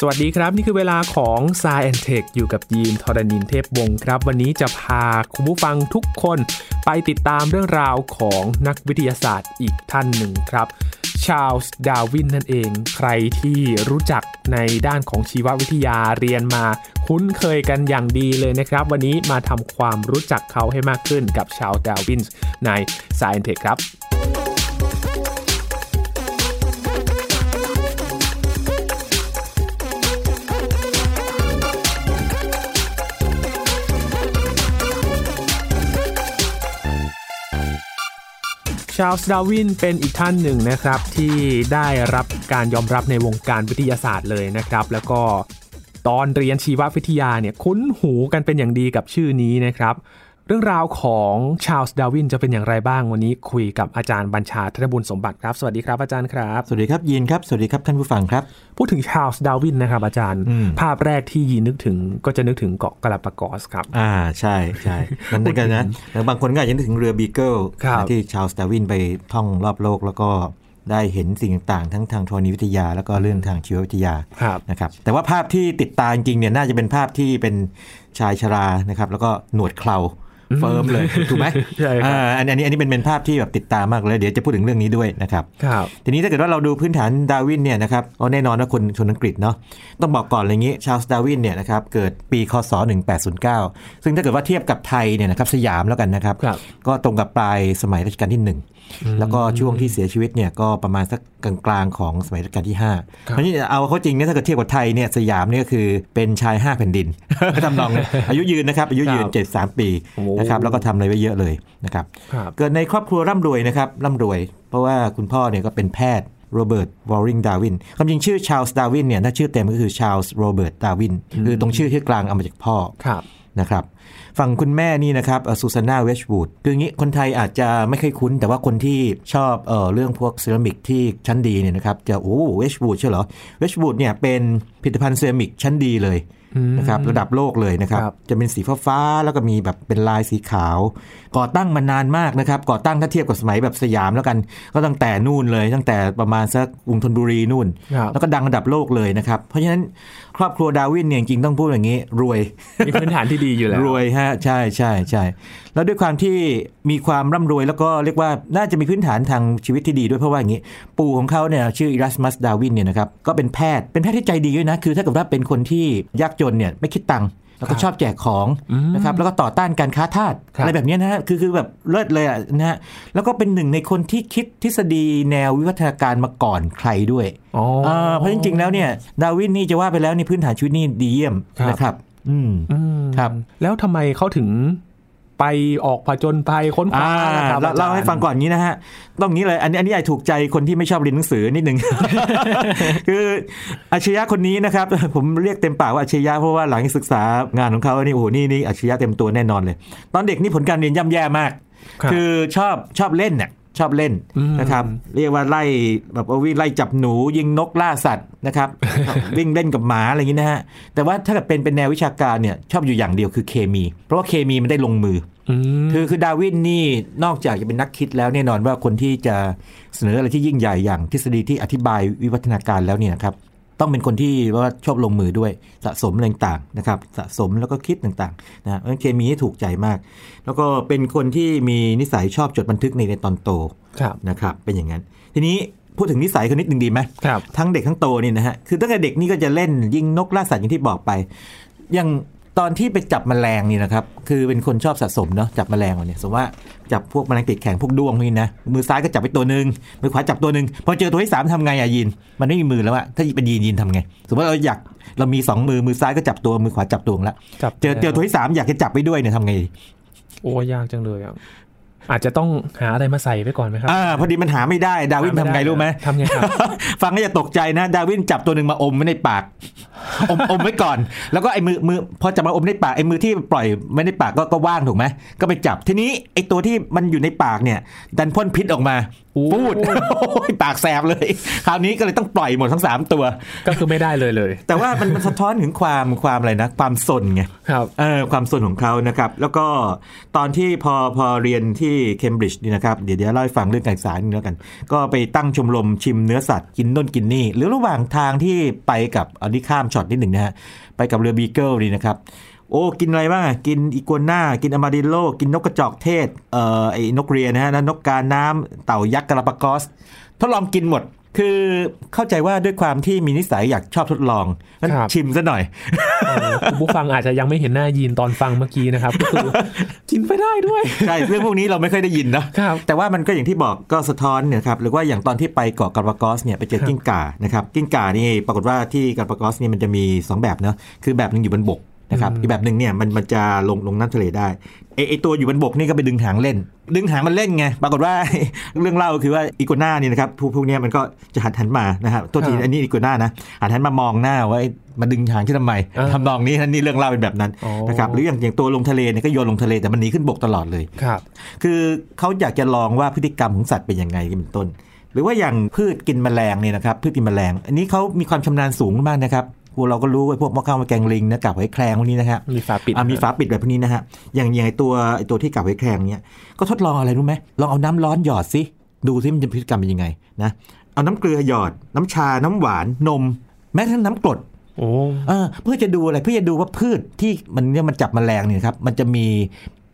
สวัสดีครับ นี่คือเวลาของ s ายแอนเทคอยู่กับยีนทรณินเทพวงศ์ครับ วันนี้จะพาคุณผู้ฟังทุกคนไปติดตามเรื่องราวของนักวิทยาศาสตร์อีกท่านหนึ่งครับชาลส์ดาวินนั่นเอง ใครที่รู้จักในด้านของชีววิทยาเรียนมา คุ้นเคยกันอย่างดีเลยนะครับ วันนี้มาทำความรู้จักเขาให้มากขึ้นกับชาลส์ดาวินใน Sci and Tech ครับ ชาลส์ดาวินเป็นอีกท่านหนึ่งนะครับที่ได้รับการยอมรับในวงการวิทยาศาสตร์เลยนะครับ แล้วก็ตอนเรียนชีววิทยาเนี่ยคุ้นหูกันเป็นอย่างดีกับชื่อนี้นะครับ เรื่องราวของชาลส์ดาวินจะเป็นอย่างไรบ้างวันนี้คุยกับอาจารย์บัญชาธนบุญสมบัติครับ สวัสดีครับอาจารย์ครับ สวัสดีครับยีนครับ สวัสดีครับท่านผู้ฟังครับ พูดถึงชาลส์ดาวินนะครับอาจารย์อืมภาพแรกที่ยีนนึกถึงก็จะนึกถึงเกาะกาลาปากอสครับ อ่าใช่ใช่นั่นกันนะแล้วบางคนก็อาจจะนึกถึงเรือบีเกิลครับที่ชาลส์ดาวินไปท่องรอบโลกแล้วก็ได้เห็นสิ่งต่างๆ ทั้งทางธรณีวิทยา แล้วก็เรื่องทางชีววิทยาครับนะครับแต่ว่าภาพที่ติดตาจริงๆเนี่ยน่าจะเป็นภาพที่เป็นชายชรานะครับแล้วก็หนวดเครา เฟิ้มเลยถูกไหมใช่ครับอ่าอันอันนี้อันนี้เป็นเป็นภาพที่แบบติดตามากเลยเดี๋ยวจะพูดถึงเรื่องนี้ด้วยนะครับครับทีนี้ถ้าเกิดว่าเราดูพื้นฐานดาร์วินเนี่ยนะครับเอาแน่นอนว่าคนชนอังกฤษเนาะต้องบอกก่อนอะไรอย่างนี้ชาลส์ดาร์วินเนี่ยนะครับเกิดปีคศ 1809 ซึ่งถ้าเกิดว่าเทียบกับไทยเนี่ยนะครับสยามแล้วกันนะครับครับก็ตรงกับปลายสมัยรัชกาลที่ 1 แล้วก็ช่วงที่เสียชีวิตเนี่ยก็ประมาณสักกลางๆของสมัยรัชกาลที่5เพราะนี่เอาเขาจริงเนี่ยถ้าเกิดเทียบกับไทยเนี่ยสยามเนี่ยก็คือเป็นชาย 5 แผ่นดินทำนองเนี่ยอายุยืนนะครับอายุยืน 73 ปีโอ้นะครับแล้วก็ทำอะไรไว้เยอะเลยนะครับครับเกิดในครอบครัวร่ำรวยนะครับร่ำรวย เพราะว่าคุณพ่อเนี่ยก็เป็นแพทย์โรเบิร์ตวอริงดาวินความจริงชื่อชาลส์ดาวินเนี่ยถ้าชื่อเต็มก็คือชาลส์โรเบิร์ตดาวินคือตรงชื่อที่กลางเอามาจากพ่อครับนะครับ ฝั่งคุณแม่นี่นะครับซูซาน่าเวดจ์วูดคืออย่างนี้คนไทยอาจจะไม่เคยคุ้น แต่ว่าคนที่ชอบเออเรื่องพวกเซรามิกที่ชั้นดีเนี่ยนะครับจะโอ้เวดจ์วูดใช่เหรอเวดจ์วูดเนี่ยเป็นผลิตภัณฑ์เซรามิกชั้นดีเลยนะครับระดับโลกเลยนะครับครับจะเป็นสีฟ้าๆแล้วก็มีแบบเป็นลายสีขาว ก่อตั้งมานานมากนะครับ ก่อตั้งถ้าเทียบกับสมัยแบบสยามแล้วกัน ก็ตั้งแต่นู่นเลย ตั้งแต่ประมาณสักกรุงธนบุรีนู่นครับแล้วก็ดังระดับโลกเลยนะครับ เพราะฉะนั้น ครอบครัวดาวินเนี่ยจริงๆต้องพูดอย่างนี้ รวย มีพื้นฐานที่ดีอยู่แล้ว รวยฮะใช่ใช่ใช่แล้วด้วยความที่มีความร่ำรวยแล้วก็เรียกว่าน่าจะมีพื้นฐานทางชีวิตที่ดีด้วยเพราะว่าอย่างนี้ ปู่ของเขาเนี่ยชื่ออิรัสมัสดาวินเนี่ยนะครับก็เป็นแพทย์เป็นแพทย์ที่ใจดีด้วยนะคือถ้าเกิดว่าเป็นคนที่ยากจนเนี่ยไม่คิดตังค์ แล้วก็ชอบแจกของนะครับแล้วก็ต่อต้านการค้าทาสครับอะไรแบบเนี้ยนะฮะคือคือแบบเลิศเลยอะนะฮะแล้วก็เป็นหนึ่งในคนที่คิดทฤษฎีแนววิวัฒนาการมาก่อนใครด้วยอ๋ออาเพราะจริง ๆ แล้วเนี่ยดาวินนี่จะว่าไปแล้วนี่พื้นฐานชีวิตนี่ดีเยี่ยมครับนะครับอืมอืมครับ แล้วทำไมเขาถึง ไปออกผจญภัยค้นคอ่าว้าล่ะครับเล่าเล่าให้ฟังก่อนอย่างนี้นะฮะต้องนี้เลยอันนี้อันนี้อาจถูกใจคนที่ไม่ชอบเรียนหนังสือนิดนึง คืออาชญะคนนี้นะครับ ผมเรียกเต็มปากว่าอาชญะเพราะว่าหลังจากศึกษางานของเขานี่โอ้โหนี่นี่อาชญะเต็มตัวแน่นอนเลย ตอนเด็กนี่ผลการเรียนย่ำแย่มากครับคือชอบชอบเล่นน่ะ ชอบเล่นอืมนะครับ เรียกว่าไล่แบบว่าวิ่งไล่จับหนูยิงนกล่าสัตว์นะครับ วิ่งเล่นกับหมาอะไรอย่างนี้นะฮะแต่ว่าถ้าเกิดเป็นเป็นแนววิชาการเนี่ยชอบอยู่อย่างเดียวคือเคมี เพราะว่าเคมีมันได้ลงมืออืมคือคือดาวินนี่นอกจากจะเป็นนักคิดแล้วแน่นอนว่าคนที่จะเสนออะไรที่ยิ่งใหญ่อย่างทฤษฎีที่อธิบายวิวัฒนาการแล้วเนี่ยนะครับ ต้องเป็นคนที่ว่าชอบลงมือด้วยสะสมอะไรต่างๆนะครับสะสมแล้วก็คิดต่างๆนะฮะเพราะฉะนั้นเคมีที่ถูกใจมาก แล้วก็เป็นคนที่มีนิสัยชอบจดบันทึกในในตอนโตครับนะครับเป็นอย่างนั้น ทีนี้พูดถึงนิสัยเขานิดนึงดีไหมครับทั้งเด็กทั้งโตนี่นะฮะคือตั้งแต่เด็กนี่ก็จะเล่นยิงนกล่าสัตว์อย่างที่บอกไปอย่าง ตอนที่ไปจับแมลงนี่นะครับ คือเป็นคนชอบสะสมเนาะจับแมลงมาเนี่ยสมมติว่าจับพวกแมลงปีกแข็งพวกด้วงพวกนี่นะมือซ้ายก็จับไปตัวหนึ่งมือขวาจับตัวหนึ่งพอเจอตัวที่สามทำไงอะยิน มันไม่มีมือแล้วอะถ้าเป็นยีนยีนทำไง สมมติว่าเราอยากเรามีสองมือมือซ้ายก็จับตัวมือขวาจับตัวแล้วจับเจอเจอตัวที่สามอยากจะจับไปด้วยเนี่ยทำไงดีโอ้ยากจังเลยอะ อาจจะต้องหาอะไรมาใส่ไว้ก่อนไหมครับอ่าพอดีมันหาไม่ได้ดาวินทำไงรู้ไหมทำไงครับ ฟังก็จะตกใจนะ ดาวินจับตัวหนึ่งมาอมไว้ในปาก อมอมไว้ก่อน แล้วก็ไอ้มือมือพอจับมาอมในปากไอ้มือที่ปล่อยไม่ในปากก็ก็ว่างถูกไหมก็ไปจับทีนี้ไอ้ตัวที่มันอยู่ในปากเนี่ย ดันพ่นพิษออกมาโอ้พูดโอ้ยปากแสบเลย คราวนี้ก็เลยต้องปล่อยหมดทั้งสามตัว ก็คือไม่ได้เลยเลย แต่ว่ามันมันสะท้อนถึงความความอะไรนะ ความซนไงครับเออความซนของเขานะครับ แล้วก็ตอนที่พอพอเรียนที่เคมบริดจ์นี่นะครับ เดี๋ยวเดี๋ยวเล่าให้ฟังเรื่องการศึกษานี่แล้วกัน ก็ไปตั้งชมรมชิมเนื้อสัตว์กินนู้นกินนี่ หรือระหว่างทางที่ไปกับอันนี้ข้ามช็อตนิดหนึ่งนะฮะ ไปกับเรือบีเกิลนี่นะครับ โอ้ กินอะไรบ้าง กินอีกัวน่า กินอาร์มาดิลโล กินนกกระจอกเทศ เอ่อ ไอ้นกเรียนะฮะนกกาน้ำเต่ายักษ์กาลาปากอส ทดลองกินหมด คือเข้าใจว่าด้วยความที่มีนิสัยอยากชอบทดลองงั้นครับชิมซะหน่อยเออคุณผู้ฟังอาจจะยังไม่เห็นหน้ายีนตอนฟังเมื่อกี้นะครับ ก็คือกินไปได้ด้วย ใช่เรื่องพวกนี้เราไม่เคยได้ยินนะครับแต่ว่ามันก็อย่างที่บอกก็สะท้อนเนี่ยครับหรือว่าอย่างตอนที่ไปเกาะกาลาปากอสเนี่ยไปเจอกิ้งก่านะครับกิ้งก่านี่ปรากฏว่าที่กาลาปากอสเนี่ยมันจะมี 2 แบบเนาะคือแบบหนึ่งอยู่บนบกนะครับอืมอีกแบบหนึ่งเนี่ยมันมันจะลงลงน้ำทะเลได้ ไอไอตัวอยู่บนบกนี่ก็ไปดึงหางเล่น ดึงหางมันเล่นไง ปรากฏว่าเรื่องเล่าคือว่าอีกัวน่านี่นะครับพวกพวกเนี้ยมันก็จะหันหันมานะครับตัวทีอันนี้อีกัวน่านะหันหันมามองหน้าว่าไอ้มาดึงหางที่ทำไมอ่าทำนองนี้นี่เรื่องเล่าเป็นแบบนั้นอ๋อนะครับหรืออย่างอย่างตัวลงทะเลเนี่ยก็โยนลงทะเลแต่มันหนีขึ้นบกตลอดเลยครับ คือเขาอยากจะลองว่าพฤติกรรมของสัตว์เป็นยังไงเป็นต้น หรือว่าอย่างพืชกินแมลงเนี่ยนะครับพืชกินแมลง อันนี้เขามีความชำนาญสูงมากนะครับ พวกเราก็รู้ว่าพวกมะข้าวมะแกงลิงนะกับหอยแครงพวกนี้นะครับมีฝาปิดอะมีฝาปิดแบบพวกนี้นะฮะอย่างอย่างไอ้ตัวไอ้ตัวที่กับหอยแครงเนี่ยก็ทดลองอะไรรู้ไหมลองเอาน้ำร้อนหยอดสิดูสิมันจะพฤติกรรมเป็นยังไงนะเอาน้ำเกลือหยอดน้ำชาน้ำหวานนม แม้กระทั่งน้ำกรดโอ้เออเพื่อจะดูอะไรเพื่อจะดูว่าพืชที่มันเนี่ยมันจับแมลงเนี่ยนะครับมันจะมี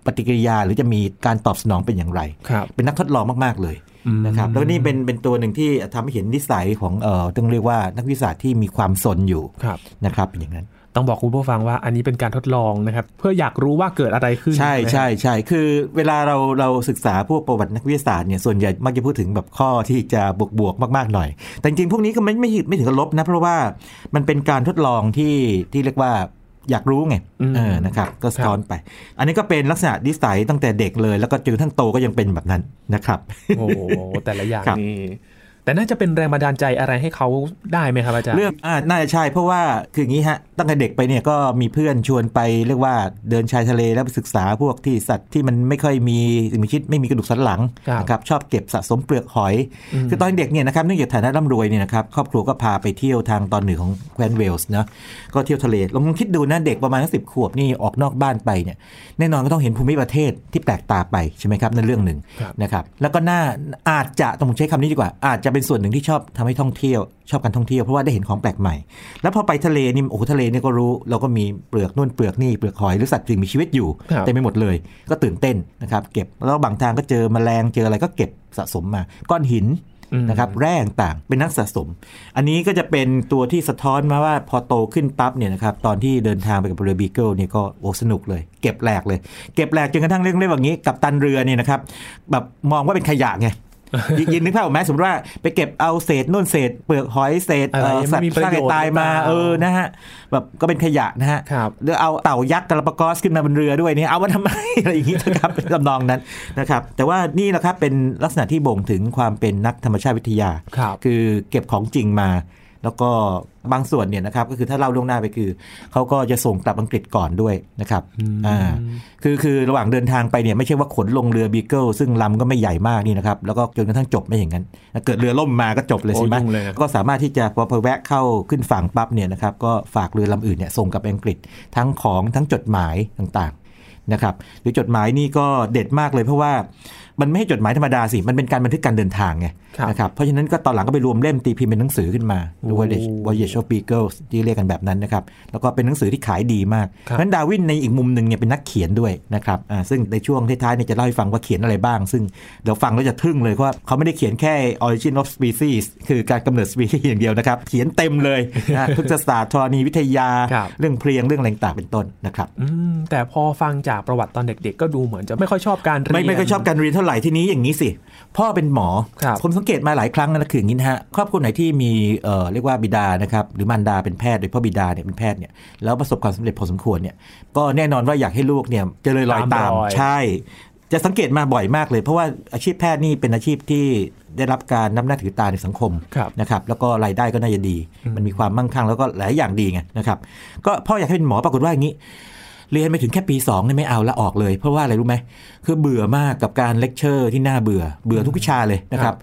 ปฏิกิริยาหรือจะมีการตอบสนองเป็นอย่างไรครับเป็นนักทดลองมาก ๆ เลยอืม นะครับแล้วนี่เป็นเป็นตัวหนึ่งที่ทำให้เห็นนิสัยของเอ่อต้องเรียกว่านักวิทยาศาสตร์ที่มีความสนอยู่ครับนะครับเป็นอย่างนั้นต้องบอกคุณผู้ฟังว่าอันนี้เป็นการทดลองนะครับ เพื่ออยากรู้ว่าเกิดอะไรขึ้น ใช่ไหมใช่ใช่คือเวลาเราเราศึกษาพวกประวัตินักวิทยาศาสตร์เนี่ยส่วนใหญ่มักจะพูดถึงแบบข้อที่จะบวกบวกๆมากๆหน่อย แต่จริงๆพวกนี้ก็ไม่ไม่ไม่ถึงกับลบนะ เพราะว่ามันเป็นการทดลองที่ที่เรียกว่า อยากรู้ไงอืมเออนะครับก็สะท้อนไป อันนี้ก็เป็นลักษณะนิสัยตั้งแต่เด็กเลย แล้วก็จนกระทั่งโตก็ยังเป็นแบบนั้นนะครับ โอ้โหแต่ละอย่างครับนี่แต่น่าจะเป็นแรงบันดาลใจอะไรให้เขาได้ไหมครับอาจารย์เรื่องอ่าน่าจะใช่เพราะว่าคืออย่างนี้ฮะตั้งแต่เด็กไปเนี่ยก็มีเพื่อนชวนไปเรียกว่าเดินชายทะเลแล้วไปศึกษาพวกที่สัตว์ที่มันไม่ค่อยมีสิ่งมีชีวิตไม่มีกระดูกสันหลังครับนะครับชอบเก็บสะสมเปลือกหอยอืมคือตอนเด็กเนี่ยนะครับเนื่องจากฐานะร่ำรวยเนี่ยนะครับครอบครัวก็พาไปเที่ยวทางตอนเหนือของแคว้นเวลส์นะก็เที่ยวทะเลลองคิดดูนะเด็กประมาณสิบขวบนี่ออกนอกบ้านไปเนี่ยแน่นอนก็ต้องเห็นภูมิประเทศที่แปลกตาไปใช่ไหมครับนั่นเรื่องหนึ่งครับนะครับแล้วก็น่าอาจจะต้องใช้คำนี้ดีกว่า อาจจะเป็นส่วนหนึ่งที่ชอบทำให้ท่องเที่ยว ชอบการท่องเที่ยวเพราะว่าได้เห็นของแปลกใหม่ แล้วพอไปทะเลนี่โอ้โหทะเลเนี่ยก็รู้เราก็มีเปลือกนู่นเปลือกนี่เปลือกหอยหรือสัตว์สิ่งมีชีวิตอยู่ครับเต็มไปหมดเลย ก็ตื่นเต้นนะครับเก็บแล้วบางทางก็เจอแมลงเจออะไรก็เก็บสะสมมาก้อนหินอืมนะครับแร่ต่างๆเป็นนักสะสม อันนี้ก็จะเป็นตัวที่สะท้อนมาว่าพอโตขึ้นปั๊บเนี่ยนะครับตอนที่เดินทางไปกับเรือบีเกิลเนี่ยก็โอ้สนุกเลย เก็บแหลกเลย เก็บแหลกจนกระทั่งเรื่องเรียกว่าอย่างนี้กับตันเรือเนี่ยนะครับแบบมองว่าเป็นขยะไง ยิยินนึกภาพออกไหมสมมติว่าไปเก็บเอาเศษนู่นเศษ เปลือกหอยเศษอะไรเอ่อไม่สัตมีว์ประสร้างโยชน์ตายมาหรือเปล่าเออนะฮะแบบก็เป็นขยะนะฮะครับหรือเอาเต่ายักษ์กระปากอสขึ้นมาบนเรือด้วยเนี่ยเอามาทำไมอะไรอย่างนี้นะครับเป็นลำนองนั้นนะครับ แต่ว่านี่แหละครับเป็นลักษณะที่บ่งถึงความเป็นนักธรรมชาติวิทยาครับคือเก็บของจริงมา แล้วก็บางส่วนเนี่ยนะครับก็คือถ้าเล่าล่วงหน้าไปคือเขาก็จะส่งกลับอังกฤษก่อนด้วยนะครับอืมอ่าคือคือระหว่างเดินทางไปเนี่ยไม่ใช่ว่าขนลงเรือบีเกิลซึ่งลำก็ไม่ใหญ่มากนี่นะครับแล้วก็จนกระทั่งจบไม่อย่างนั้นเกิดเรือล่มมาก็จบเลยโอ้ใช่ไหมยุ่งเลยครับก็สามารถที่จะพอพอแวะเข้าขึ้นฝั่งปั๊บเนี่ยนะครับก็ฝากเรือลำอื่นเนี่ยส่งกลับอังกฤษทั้งของทั้งจดหมายต่างๆนะครับหรือจดหมายนี่ก็เด็ดมากเลยเพราะว่า มันไม่ใช่จดหมายธรรมดาสิ มันเป็นการบันทึกการเดินทางไงครับนะครับ เพราะฉะนั้นก็ตอนหลังก็ไปรวมเล่มตีพิมพ์เป็นหนังสือขึ้นมาโอ้ Voyage Voyage of Beagles ที่เรียกกันแบบนั้นนะครับ แล้วก็เป็นหนังสือที่ขายดีมากคเพรับราะฉะนั้นดาวินในอีกมุมหนึ่งเนี่ยเป็นนักเขียนด้วยนะครับ อ่า ซึ่งในช่วงท้ายๆเนี่ยจะเล่าให้ฟังว่าเขียนอะไรบ้าง ซึ่งเดี๋ยวฟังแล้วจะทึ่งเลยเพราะว่าเขาไม่ได้เขียนแค่ Origin of Species คือการกำเนิด species อย่างเดียวนะครับ เขียนเต็มเลยนะพฤกษศาสตร์ธรณีวิทยาครับเรื่องเพลียงเรื่องอะไรต่างๆเป็นต้นนะครับอืมแต่พอฟังจากประวัติตอนเด็ก ๆ ก็ดูเหมือนจะไม่ค่อยชอบการเรียนไม่ไม่ค่อยชอบการเรียนเท่าไหร่ที่นี้อย่างนี้สิ พ่อเป็นหมอครับผมสังเกตมาหลายครั้งนะคืออย่างนี้นะฮะครอบครัวไหนที่มีเอ่อเรียกว่าบิดานะครับหรือมารดาเป็นแพทย์โดยเฉพาะบิดาเนี่ยเป็นแพทย์เนี่ยแล้วประสบความสำเร็จพอสมควรเนี่ยก็แน่นอนว่าอยากให้ลูกเนี่ยเจริญรอยตามตามรอยใช่ จะสังเกตมาบ่อยมากเลยเพราะว่าอาชีพแพทย์นี่เป็นอาชีพที่ได้รับการนับหน้าถือตาในสังคมครับนะครับแล้วก็รายได้ก็น่าจะดี มันมีความมั่งคั่งแล้วก็หลายอย่างดีไงนะครับ ก็พ่ออยากให้เป็นหมอปรากฏว่าอย่างนี้ เรียนไปถึงแค่ปี2เนี่ยไม่เอาละออกเลย เพราะว่าอะไรรู้ไหมคือเบื่อมากกับการเลคเชอร์ที่น่าเบื่อเบื่อทุกวิชาเลยนะครับ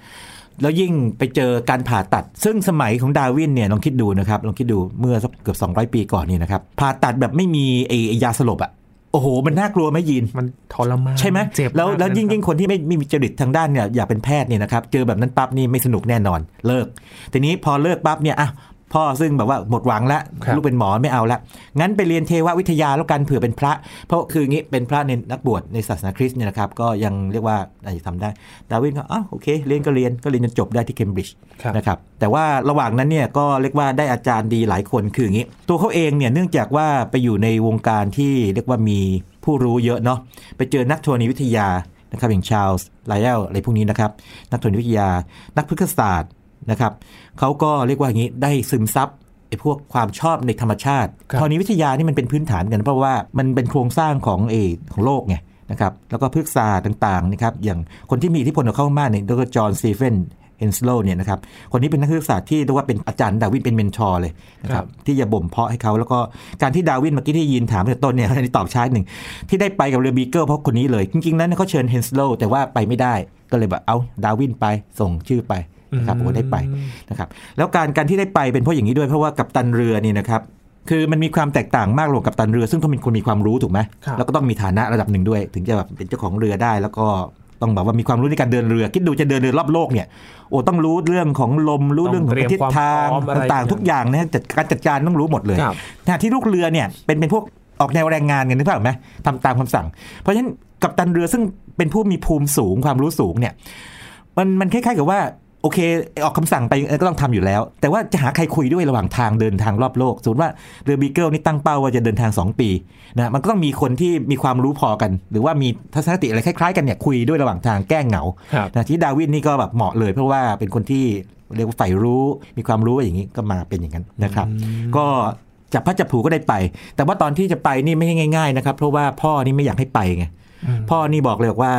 แล้วยิ่งไปเจอการผ่าตัด ซึ่งสมัยของดาร์วินเนี่ยลองคิดดูนะครับลองคิดดูเมื่อสักเกือบ 200 ปีก่อนนี่นะครับผ่าตัดแบบไม่มีไอ้ไอ้ยาสลบอะโอ้โห มันน่ากลัวไหมยิน มันทรมาน ใช่ไหมเจ็บแล้วมากแล้วยิ่งนะยิ่งคนที่ไม่ไม่มีจริตทางด้านเนี่ยอยากเป็นแพทย์เนี่ยนะครับ เจอแบบนั้นปั๊บนี่ไม่สนุกแน่นอนเลิก ทีนี้พอเลิกปั๊บเนี่ยอะ พ่อซึ่งแบบว่าหมดหวังแล้วครับลูกเป็นหมอไม่เอาละงั้นไปเรียนเทววิทยาแล้วกันเผื่อเป็นพระ เพราะคืองี้เป็นพระในนักบวชในศาสนาคริสต์เนี่ยนะครับ ก็ยังเรียกว่าอาจจะทำได้ ดาวินก็อ้าวโอเค เรียนก็เรียนก็เรียนจนจบได้ที่เคมบริดจ์ครับนะครับแต่ว่าระหว่างนั้นเนี่ยก็เรียกว่าได้อาจารย์ดีหลายคนคืออย่างนี้ ตัวเขาเองเนี่ยเนื่องจากว่าไปอยู่ในวงการที่เรียกว่ามีผู้รู้เยอะเนาะไปเจอนักธรณีวิทยานะครับอย่างชาลส์ไลเอลอะไรพวกนี้นะครับนักธรณีวิทยา นักพฤกษศาสตร์ นะครับเขาก็เรียกว่าอย่างนี้ได้ซึมซับไอ้พวกความชอบในธรรมชาติครับธรณีวิทยานี่มันเป็นพื้นฐานกัน เพราะว่ามันเป็นโครงสร้างของเออของโลกไงนะครับแล้วก็พฤกษศาสตร์ต่างๆนะครับอย่างคนที่มีอิทธิพลกับเขามากเนี่ยดรจอห์นสตีเฟนเฮนสโลเนี่ยนะครับคนนี้เป็นนักพฤกษศาสตร์ที่เรียกว่าเป็นอาจารย์ดาวินเป็น mentor เลยนะครับที่จะบ่มเพาะให้เขาแล้วก็การที่ดาวินเมื่อกี้ที่ยินถามตั้งแต่ต้นเนี่ยอันนี้ตอบช้าหนึ่งที่ได้ไปกับเรือบีเกิลเพราะคนนี้เลย จริงๆแล้วเขาเชิญเฮนสโลแต่ว่าไปไม่ได้ก็เลยแบบเอาดาวินไปส่งชื่อไป นะครับโอ้ได้ไปนะครับแล้วการการที่ได้ไปเป็นเพราะอย่างนี้ด้วยเพราะว่ากัปตันเรือนี่นะครับคือมันมีความแตกต่างมากระหว่างกัปตันเรือ ซึ่งต้องเป็นคนมีความรู้ถูกไหมครับแล้วก็ต้องมีฐานะระดับหนึ่งด้วย ถึงจะแบบเป็นเจ้าของเรือได้แล้วก็ต้องแบบว่ามีความรู้ในการเดินเรือ คิดดูจะเดินเรือรอบโลกเนี่ยโอ้ต้องรู้เรื่องของลมรู้เรื่องของทิศทางต้องเตรียมความพร้อมอะไรต่างๆ ทุกอย่างนะจัดการจัดการต้องรู้หมดเลยครับขณะที่ลูกเรือเนี่ยเป็นเป็นพวกออกแนวแรงงานกันนึกภาพออกไหมทำตามคำสั่ง เพราะฉะนั้นกัปตันเรือซึ่งเป็นผู้มีภูมิสูงความรู้สูงเนี่ยมันมันคล้ายๆกับว่า โอเคออกคำสั่งไปเออก็ต้องทำอยู่แล้ว แต่ว่าจะหาใครคุยด้วยระหว่างทางเดินทางรอบโลกสมมติว่าเรือบีเกิลนี่ตั้งเป้าว่าจะเดินทาง 2 ปีนะมันก็ต้องมีคนที่มีความรู้พอกัน หรือว่ามีทัศนคติอะไรคล้ายๆกันเนี่ยคุยด้วยระหว่างทางแก้เหงาครับนะที่ดาวินนี่ก็แบบเหมาะเลยเพราะว่าเป็นคนที่เรียกว่าใฝ่รู้มีความรู้อย่างนี้ก็มาเป็นอย่างนั้นนะครับ ก็จับพลัดจับผลูก็ได้ไป แต่ว่าตอนที่จะไปนี่ไม่ใช่ง่าย ๆ นะครับ เพราะว่าพ่อนี่ไม่อยากให้ไปไงอืมพ่อนี่บอกเลยบอกว่า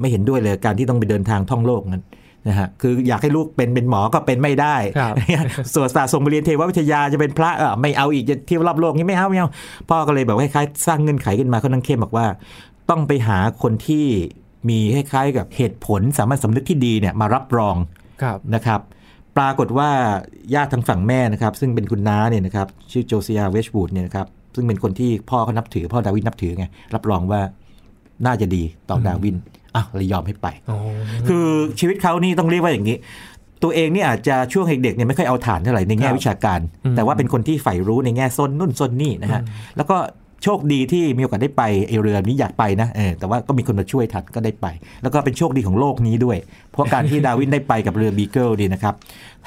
ไม่เห็นด้วยเลยการที่ต้องไปเดินทางท่องโลกนั้น นะฮะคืออยากให้ลูกเป็นเป็นหมอก็เป็นไม่ได้ครับส่วนศาสตร์ส่งไปเรียนเทววิทยาจะเป็นพระเออไม่เอาอีกจะเที่ยวรอบโลกนี่ไม่เอาไม่เอาพ่อก็เลยแบบคล้ายๆสร้างเงื่อนไขขึ้นมาเขานั่งเข้มบอกว่า ต้องไปหาคนที่มีคล้ายๆกับเหตุผลสามัญสำนึกที่ดีเนี่ยมารับรองครับนะครับ ปรากฏว่าญาติทางฝั่งแม่นะครับ ซึ่งเป็นคุณน้าเนี่ยนะครับชื่อโจเซียเวชบูดเนี่ยนะครับซึ่งเป็นคนที่พ่อเขานับถือพ่อดาวินนับถือไงรับรองว่าน่าจะดีต่อดาวิน อะเลยยอมให้ไปอ๋อคือชีวิตเขานี่ต้องเรียกว่าอย่างนี้ ตัวเองนี่อาจจะช่วงเด็กๆเนี่ยไม่ค่อยเอาถ่านเท่าไหร่ในแง่ครับวิชาการอืมแต่ว่าเป็นคนที่ใฝ่รู้ในแง่ซนนู่นซนนี่นะฮะแล้วก็ โชคดีที่มีโอกาสได้ไปไอเรือนี้อยากไปนะเออแต่ว่าก็มีคนมาช่วยทันก็ได้ไป แล้วก็เป็นโชคดีของโลกนี้ด้วย เพราะการที่ดาวินได้ไปกับเรือบีเกิลนี่นะครับ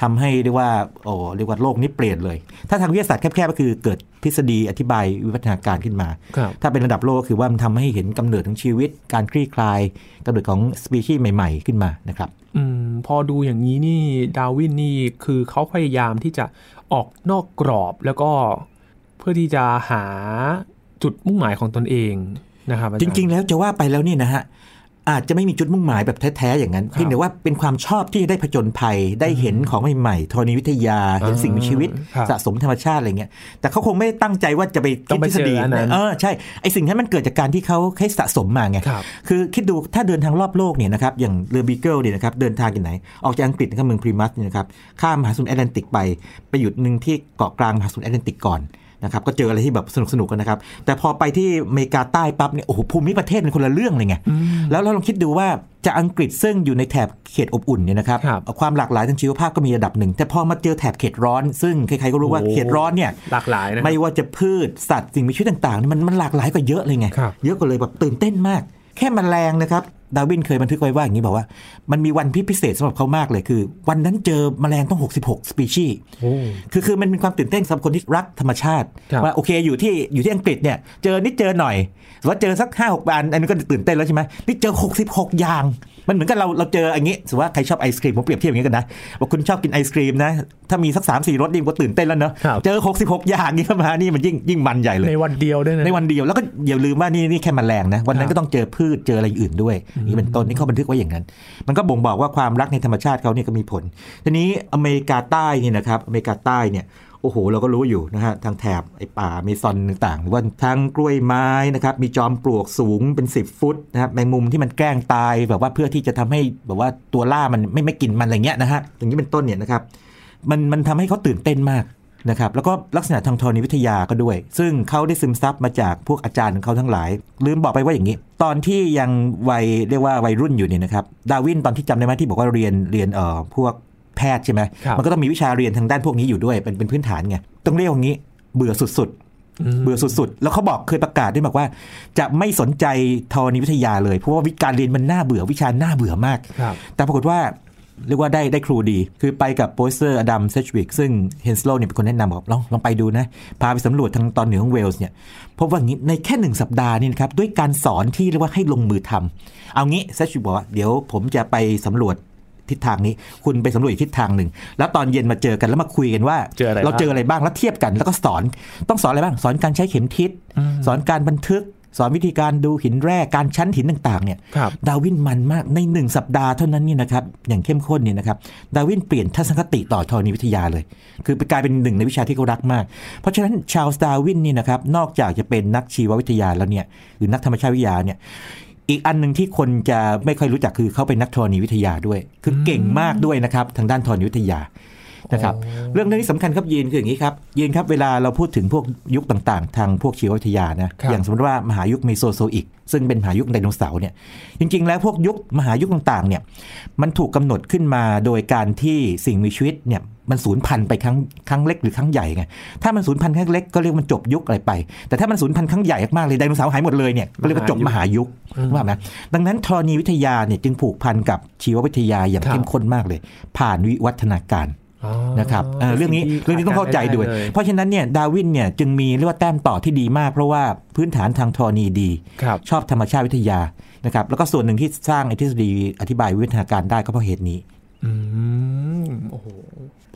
ทำให้เรียกว่าโอ้เรียกว่าโลกนี้เปลี่ยนเลย ถ้าทางวิทยาศาสตร์แคบๆก็คือเกิดทฤษฎีอธิบายวิวัฒนาการขึ้นมาครับถ้าเป็นระดับโลกก็คือว่ามันทำให้เห็นกำเนิดของชีวิต การคลี่คลายกำเนิดของสปีชีส์ใหม่ ๆ ขึ้นมานะครับอืมพอดูอย่างนี้นี่ดาร์วินนี่คือเขาพยายามที่จะออกนอกกรอบแล้วก็เพื่อที่จะหา จุดมุ่งหมายของตนเองนะครับอาจจารย์ริง ๆ แล้วจะว่าไปแล้วเนี่ยนะฮะอาจจะไม่มีจุดมุ่งหมายแบบแท้ๆอย่างนั้นครับเพียงแต่ว่าเป็นความชอบที่ได้ผจญภัยได้เห็นของใหม่ๆธรณีวิทยาเห็นสิ่งมีชีวิตครับสะสมธรรมชาติอะไรเงี้ยแต่เขาคงไม่ได้ตั้งใจว่าจะไปต้อดงไปคิดทฤษฎีเจออันนั้นเออใช่ไอสิ่งนั้นมันเกิดจากการที่เขาให้สะสมมาไงครับคือคิดดูถ้าเดินทางรอบโลกเนี่ยนะครับอย่างเรือบีเกิลเนี่ยนะครับเดินทางกันไหน ออกจากอังกฤษนะครับเมืองพลีมัทเนี่ยนะครับข้ามมหาสมุทรแอตแลนติกไปไปหยุดหนึ่งที่เกาะกลางมหาสมุทรแอตแลนติกก่อน นะครับก็เจออะไรที่แบบสนุกสนุกๆกันนะครับ แต่พอไปที่อเมริกาใต้ปั๊บเนี่ยโอ้โหภูมิประเทศเป็นคนละเรื่องเลยไงแล้วเราลองคิดดูว่าจากอังกฤษซึ่งอยู่ในแถบเขตอบอุ่นเนี่ยนะครับครับความหลากหลายทางชีวภาพก็มีระดับหนึ่ง แต่พอมาเจอแถบเขตร้อน ซึ่งใครๆก็รู้ว่าโอ้เขตร้อนเนี่ยหลากหลายนะไม่ว่าจะพืชสัตว์สิ่งมีชีวิตต่างๆนี่มันมันหลากหลายกว่าเยอะเลยไงครับเยอะกว่าเลยแบบตื่นเต้นมาก แค่แมลงนะครับ ดาวินเคยบันทึกไว้ว่าอย่างนี้บอกว่า มันมีวันพิพิเศษสำหรับเขามากเลยคือ วันนั้นเจอแมลงต้อง 66 สปีชีส์โอ้คือคือมันเป็นความตื่นเต้นสำหรับคนที่รักธรรมชาติครับว่าโอเคอยู่ที่อยู่ที่อังกฤษเนี่ยเจอนิดเจอหน่อยสมมติว่าเจอสัก 5 6อันอันนี้ก็ตื่นเต้นแล้วใช่ไหมนี่เจอ 66 อย่าง มันเหมือนกับเราเราเจออย่างนี้สมมติว่าใครชอบไอศครีมผมเปรียบเทียบอย่างนี้กันนะว่าคุณชอบกินไอศครีมนะถ้ามีสัก3 4รสนี่ก็ตื่นเต้นแล้วเนอะครับเจอ 66 อย่างนี่เข้ามานี่มันยิ่งยิ่งมันใหญ่เลยในวันเดียวด้วยนะในวันเดียวแล้วก็อย่าลืมว่านี่นี่แค่แมลงนะวันนั้นก็ต้องเจอพืชเจออะไรอื่นด้วยนี่เป็นต้นนี่เขาบันทึกไว้อย่างนั้น มันก็บ่งบอกว่าความรักในธรรมชาติเขาเนี่ยก็มีผล ทีนี้อเมริกาใต้นี่นะครับอเมริกาใต้เนี่ยโอ้โห เราก็รู้อยู่นะฮะทางแถบไอ้ป่าเมซอนต่างๆหรือว่าทางกล้วยไม้นะครับมีจอมปลวกสูงเป็น 10 ฟุตนะครับแมงมุมที่มันแกล้งตายแบบว่าเพื่อที่จะทำให้แบบว่าตัวล่ามันไม่ไม่กินมันอะไรเงี้ยนะฮะอย่างนี้เป็นต้นเนี่ยนะครับมันมันทำให้เขาตื่นเต้นมาก นะครับแล้วก็ลักษณะทางธรณีวิทยาก็ด้วย ซึ่งเขาได้ซึมซับมาจากพวกอาจารย์ของเขาทั้งหลาย ลืมบอกไปว่าอย่างนี้ ตอนที่ยังวัยเรียกว่าวัยรุ่นอยู่เนี่ยนะครับดาวินตอนที่จำได้ไหมที่บอกว่าเรียนเรียนเอ่อพวกแพทย์ใช่ไหมครับมันก็ต้องมีวิชาเรียนทางด้านพวกนี้อยู่ด้วยเป็นเป็นพื้นฐานไงต้องเรียกว่างี้เบื่อสุดๆเบื่อสุดๆ แล้วเขาบอกเคยประกาศด้วยบอกว่า จะไม่สนใจธรณีวิทยาเลยเพราะว่าวิการเรียนมันน่าเบื่อวิชาน่าเบื่อมากครับแต่ปรากฏว่า เรียกว่าได้ได้ครูดี คือไปกับ professor อดัมเซดจ์วิกซึ่งเฮนสโลว์เนี่ยเป็นคนแนะนำบอกลองลองไปดูนะ พาไปสำรวจทางตอนเหนือของเวลส์เนี่ยพบว่าอย่างนี้ในแค่หนึ่งสัปดาห์นี่นะครับ ด้วยการสอนที่เรียกว่าให้ลงมือทำเอางี้เซดจ์วิกบอกว่าเดี๋ยวผมจะไปสำรวจทิศทางนี้คุณไปสำรวจอีกทิศทางหนึ่ง แล้วตอนเย็นมาเจอกันแล้วมาคุยกันว่าเจออะไรเราบ้างเจออะไรบ้างแล้วเทียบกันแล้วก็สอนต้องสอนอะไรบ้าง สอนการใช้เข็มทิศ สอนการบันทึก สอนวิธีการดูหินแร่การชั้นหินต่างๆเนี่ยครับดาร์วินมันมากในหนึ่งสัปดาห์เท่านั้นนี่นะครับอย่างเข้มข้นนี่นะครับดาร์วินเปลี่ยนทัศนคติต่อธรณีวิทยาเลย คือไปกลายเป็นหนึ่งในวิชาที่เขารักมาก เพราะฉะนั้นชาลส์ดาร์วินนี่นะครับนอกจากจะเป็นนักชีววิทยาแล้วเนี่ยหรือนักธรรมชาติวิทยาเนี่ยอีกอันหนึ่งที่คนจะไม่ค่อยรู้จักคือเขาเป็นนักธรณีวิทยาด้วย คือเก่งมากด้วยนะครับทางด้านธรณีวิทยา นะครับเรื่องนี้สำคัญครับยีนคืออย่างนี้ครับยีนครับเวลาเราพูดถึงพวกยุคต่างๆ ทางพวกชีววิทยานะครับอย่างสมมติว่ามหายุคเมโซโซอิกซึ่งเป็นมหายุคไดโนเสาร์เนี่ยจริงๆ แล้วพวกยุคมหายุคต่างๆเนี่ยมันถูกกำหนดขึ้นมาโดยการที่สิ่งมีชีวิตเนี่ยมันสูญพันธุ์ไปครั้งครั้งเล็กหรือครั้งใหญ่ไงถ้ามันสูญพันธุ์ครั้งเล็กก็เรียกมันจบยุคอะไรไป แต่ถ้ามันสูญพันธุ์ครั้งใหญ่มากๆเลยไดโนเสาร์หายหมดเลยเนี่ยก็เรียกว่าจบมหายุคว่าไหมดังนั้นธรณีวิทยาเนี่ยจึงผูกพันกับชีววิทยาอย่างครับเข้มข้นมากเลย ผ่านวิวัฒนาการอ๋อ นะครับเอ่อเรื่องนี้สิ่เรื่องนี้ต้องเข้าใจด้วยไม่ไเลเพราะฉะนั้นเนี่ยดาวินเนี่ยจึงมีเรียกว่าแต้มต่อที่ดีมาก เพราะว่าพื้นฐานทางธรณีดีครับชอบธรรมชาติวิทยานะครับแล้วก็ส่วนหนึ่งที่สร้างไอ้ทฤษฎีอธิบายวิวัฒนาการได้ก็เพราะเหตุนี้อืมโอ้โห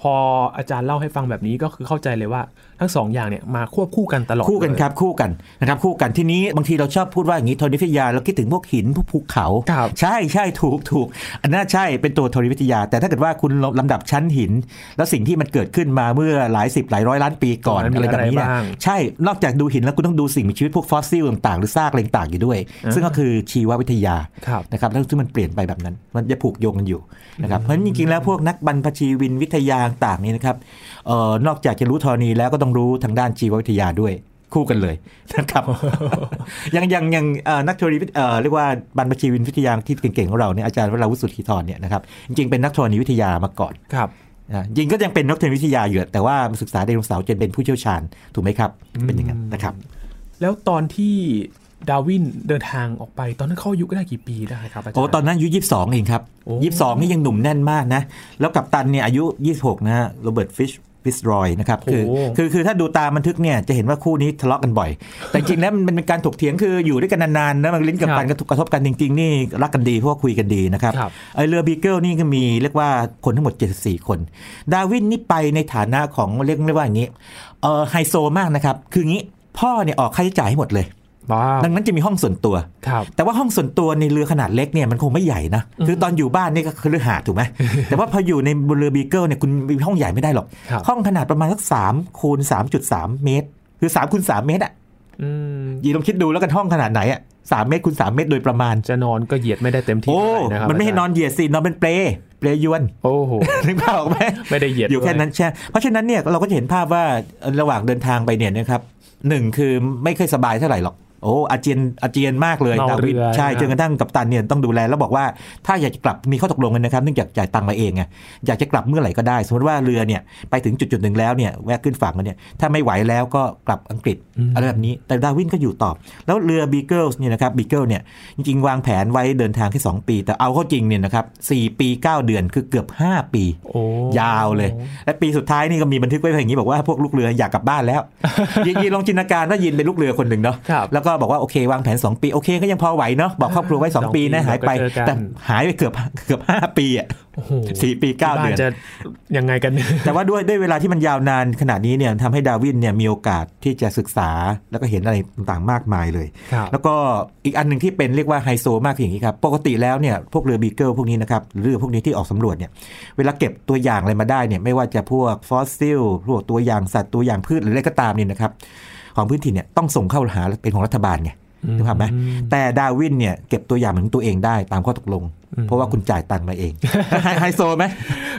พออาจารย์เล่าให้ฟังแบบนี้ก็คือเข้าใจเลยว่าทั้งสองอย่างเนี่ยมาควบคู่กันตลอดคู่กันเลยครับคู่กันนะครับคู่กันทีนี้บางทีเราชอบพูดว่าอย่างนี้ธรณีวิทยาเราคิดถึงพวกหินพวกภูเขาครับใช่ใช่ถูกถูกอันนั้นใช่เป็นตัวธรณีวิทยา แต่ถ้าเกิดว่าคุณลำดับชั้นหิน แล้วสิ่งที่มันเกิดขึ้นมาเมื่อหลายสิบหลายร้อยล้านปีก่อนตรงนั้นมีอะไรแบบนี้เนี่ยอะไรบ้างใช่นอกจากดูหินแล้วคุณต้องดูสิ่งมีชีวิตพวกฟอสซิลต่างๆ หรือซากอะไรต่างๆอยู่ด้วย ซึ่งก็คือชีววิทยาครับนะครับแล้วซึ่งมันเปลี่ยนไปแบบนั้น มันจะผูกโยงกันอยู่นะครับเพราะฉะนั้นจริงๆแล้วพวกนักบรรพชีวินวิทยาต่างๆนี่นะครับเอ่อนอกจากจะรู้ธรณีแล้วก็ต้องรู้ทางด้านชีววิทยาด้วยคู่กันเลยนะครับอย่างอย่างอย่างเอ่อนักธรณีวิทเอ่อเรียกว่าบรรพชีวินวิทยาที่เก่งๆของเราเนี่ยอาจารย์วราวุฒิสุทธิธรเนี่ยนะครับจริงๆเป็นนักธรณีวิทยามาก่อนครับนะจริงก็ยังเป็นนักธรณีวิทยาอยู่แต่ว่าศึกษาไดโนเสาร์จนเป็นผู้เชี่ยวชาญถูกไหมครับ เป็นอย่างนั้นนะครับ แล้วตอนที่ดาร์วินเดินทางออกไปตอนนั้นเขาอายุก็ได้กี่ปีได้ครับอาจารย์โอ้ตอนนั้นอายุยี่สิบสองเองครับโอ้ยี่สิบสองนี่ยังหนุ่มแน่นมากนะ แล้วกัปตันเนี่ยอายุยี่สิบหกนะฮะโรเบิร์ตฟิตซ์ ฟิตซ์รอยนะครับคือคือคือถ้าดูตามบันทึกเนี่ยจะเห็นว่าคู่นี้ทะเลาะกันบ่อย แต่จริงๆแล้วมันเป็นการถกเถียงคืออยู่ด้วยกันนานๆนะมันลิ้นกับฟันกระทบกระทบกันจริง ๆ นี่รักกันดีเพราะว่าคุยกันดีนะครับครับไอเรือบีเกิลนี่ก็มีเรียกว่าคนทั้งหมด 74 คน ดาร์วินนี่ไปในฐานะของเรียกเรียกว่าอย่างนี้เออไฮโซมากนะครับคืองี้พ่อเนี่ยออกค่าใช้จ่ายให้หมดเลยว้าว ดังนั้นจะมีห้องส่วนตัวครับแต่ว่าห้องส่วนตัวในเรือขนาดเล็กเนี่ยมันคงไม่ใหญ่นะ คือตอนอยู่บ้านนี่ก็คือคฤหาสน์ถูกไหม แต่ว่าพออยู่ในบนเรือบีเกิลเนี่ยคุณมีห้องใหญ่ไม่ได้หรอกครับห้องขนาดประมาณสักสามคูณสามจุดสามเมตร คือสามคูณสามเมตรอะอืมยีลองคิดดูแล้วกันห้องขนาดไหนอะสามเมตรคูณสามเมตรโดยประมาณ จะนอนก็เหยียดไม่ได้เต็มที่โอ้เท่าไหร่นะครับมันไม่ให้นอนเหยียดสินอนเป็นเปลเปลยวน โอ้โหนึกภาพออกไหมไม่ได้เหยียดอยู่แค่ด้วยนั้นใช่เพราะฉะนั้นเนี่ยเราก็จะเห็นภาพว่าระหว่างเดินทางไปเนี่ยนะครับหนึ่งคือไม่เคยสบายเท่าไหร่หรอก โอ้อาเจียนอาเจียนมากเลยเมาดาวินเรือใช่นะจนกระทั่งกัปตันเนี่ยต้องดูแลแล้วบอกว่าถ้าอยากจะกลับมีข้อตกลงกันนะครับเนื่องจากจ่ายตังค์มาเองไงอยากจะกลับเมื่อไหร่ก็ได้ สมมติว่าเรือเนี่ยไปถึงจุดจุดๆหนึ่งแล้วเนี่ยแวะขึ้นฝั่งแล้วเนี่ยถ้าไม่ไหวแล้วก็กลับอังกฤษอะไรแบบนี้แต่ดาร์วินก็อยู่ต่อ แล้วเรือบีเกิลเนี่ยนะครับบีเกิลเนี่ยจริงๆ วางแผนไว้เดินทางแค่2ปี แต่เอาเข้าจริงเนี่ยนะครับ4ปี 9 เดือนคือเกือบ 5 ปีโอ้ยาวเลย และปีสุดท้ายนี่ก็มีบันทึกไว้อย่างนี้บอกว่าพวกลูกเรืออยากกลับบ้านแล้วยินยินลองจินตนาการว่ายินเป็นลูกเรือคนหนึ่งเนาะครับแล้วก็บอกว่าโอเควางแผน 2 ปีโอเคก็ยังพอไหวเนาะบอกครอบครัวไว้สอง2ปีนะปีหายไปเดี๋ยวก็เจอกันแต่หายไปเกือบเกือบ 5 ปีอะโอ้โหสี่ปีเก้าเดือนที่บ้เดือนจะยังไงกัน แต่ว่าด้วยด้วยเวลาที่มันยาวนานขนาดนี้เนี่ยทำให้ดาร์วินเนี่ยมีโอกาสที่จะศึกษาแล้วก็เห็นอะไรต่างๆมากมายเลยครับแล้วก็อีกอันหนึ่งที่เป็นเรียกว่าไฮโซมากคืออย่างนี้ครับ ปกติแล้วเนี่ยพวกเรือบีเกิลพวกนี้นะครับเรือพวกนี้ที่ออกสำรวจเนี่ยเวลาเก็บตัวอย่างอะไรมาได้เนี่ยไม่ว่าจะพวกฟอสซิลพวกตัวอย่างสัตว์ตัวอย่างพืชหรืออะไรก็ตามเนี่ยนะครับ ของพื้นถิ่นเนี่ยต้องส่งเข้าหาเป็นของรัฐบาลไงนึกภาพไหมแต่ดาวินเนี่ยเก็บตัวอย่างเหมือนตัวเองได้ตามข้อตกลง เพราะว่าคุณจ่ายตังค์มาเองไฮไฮโซไหม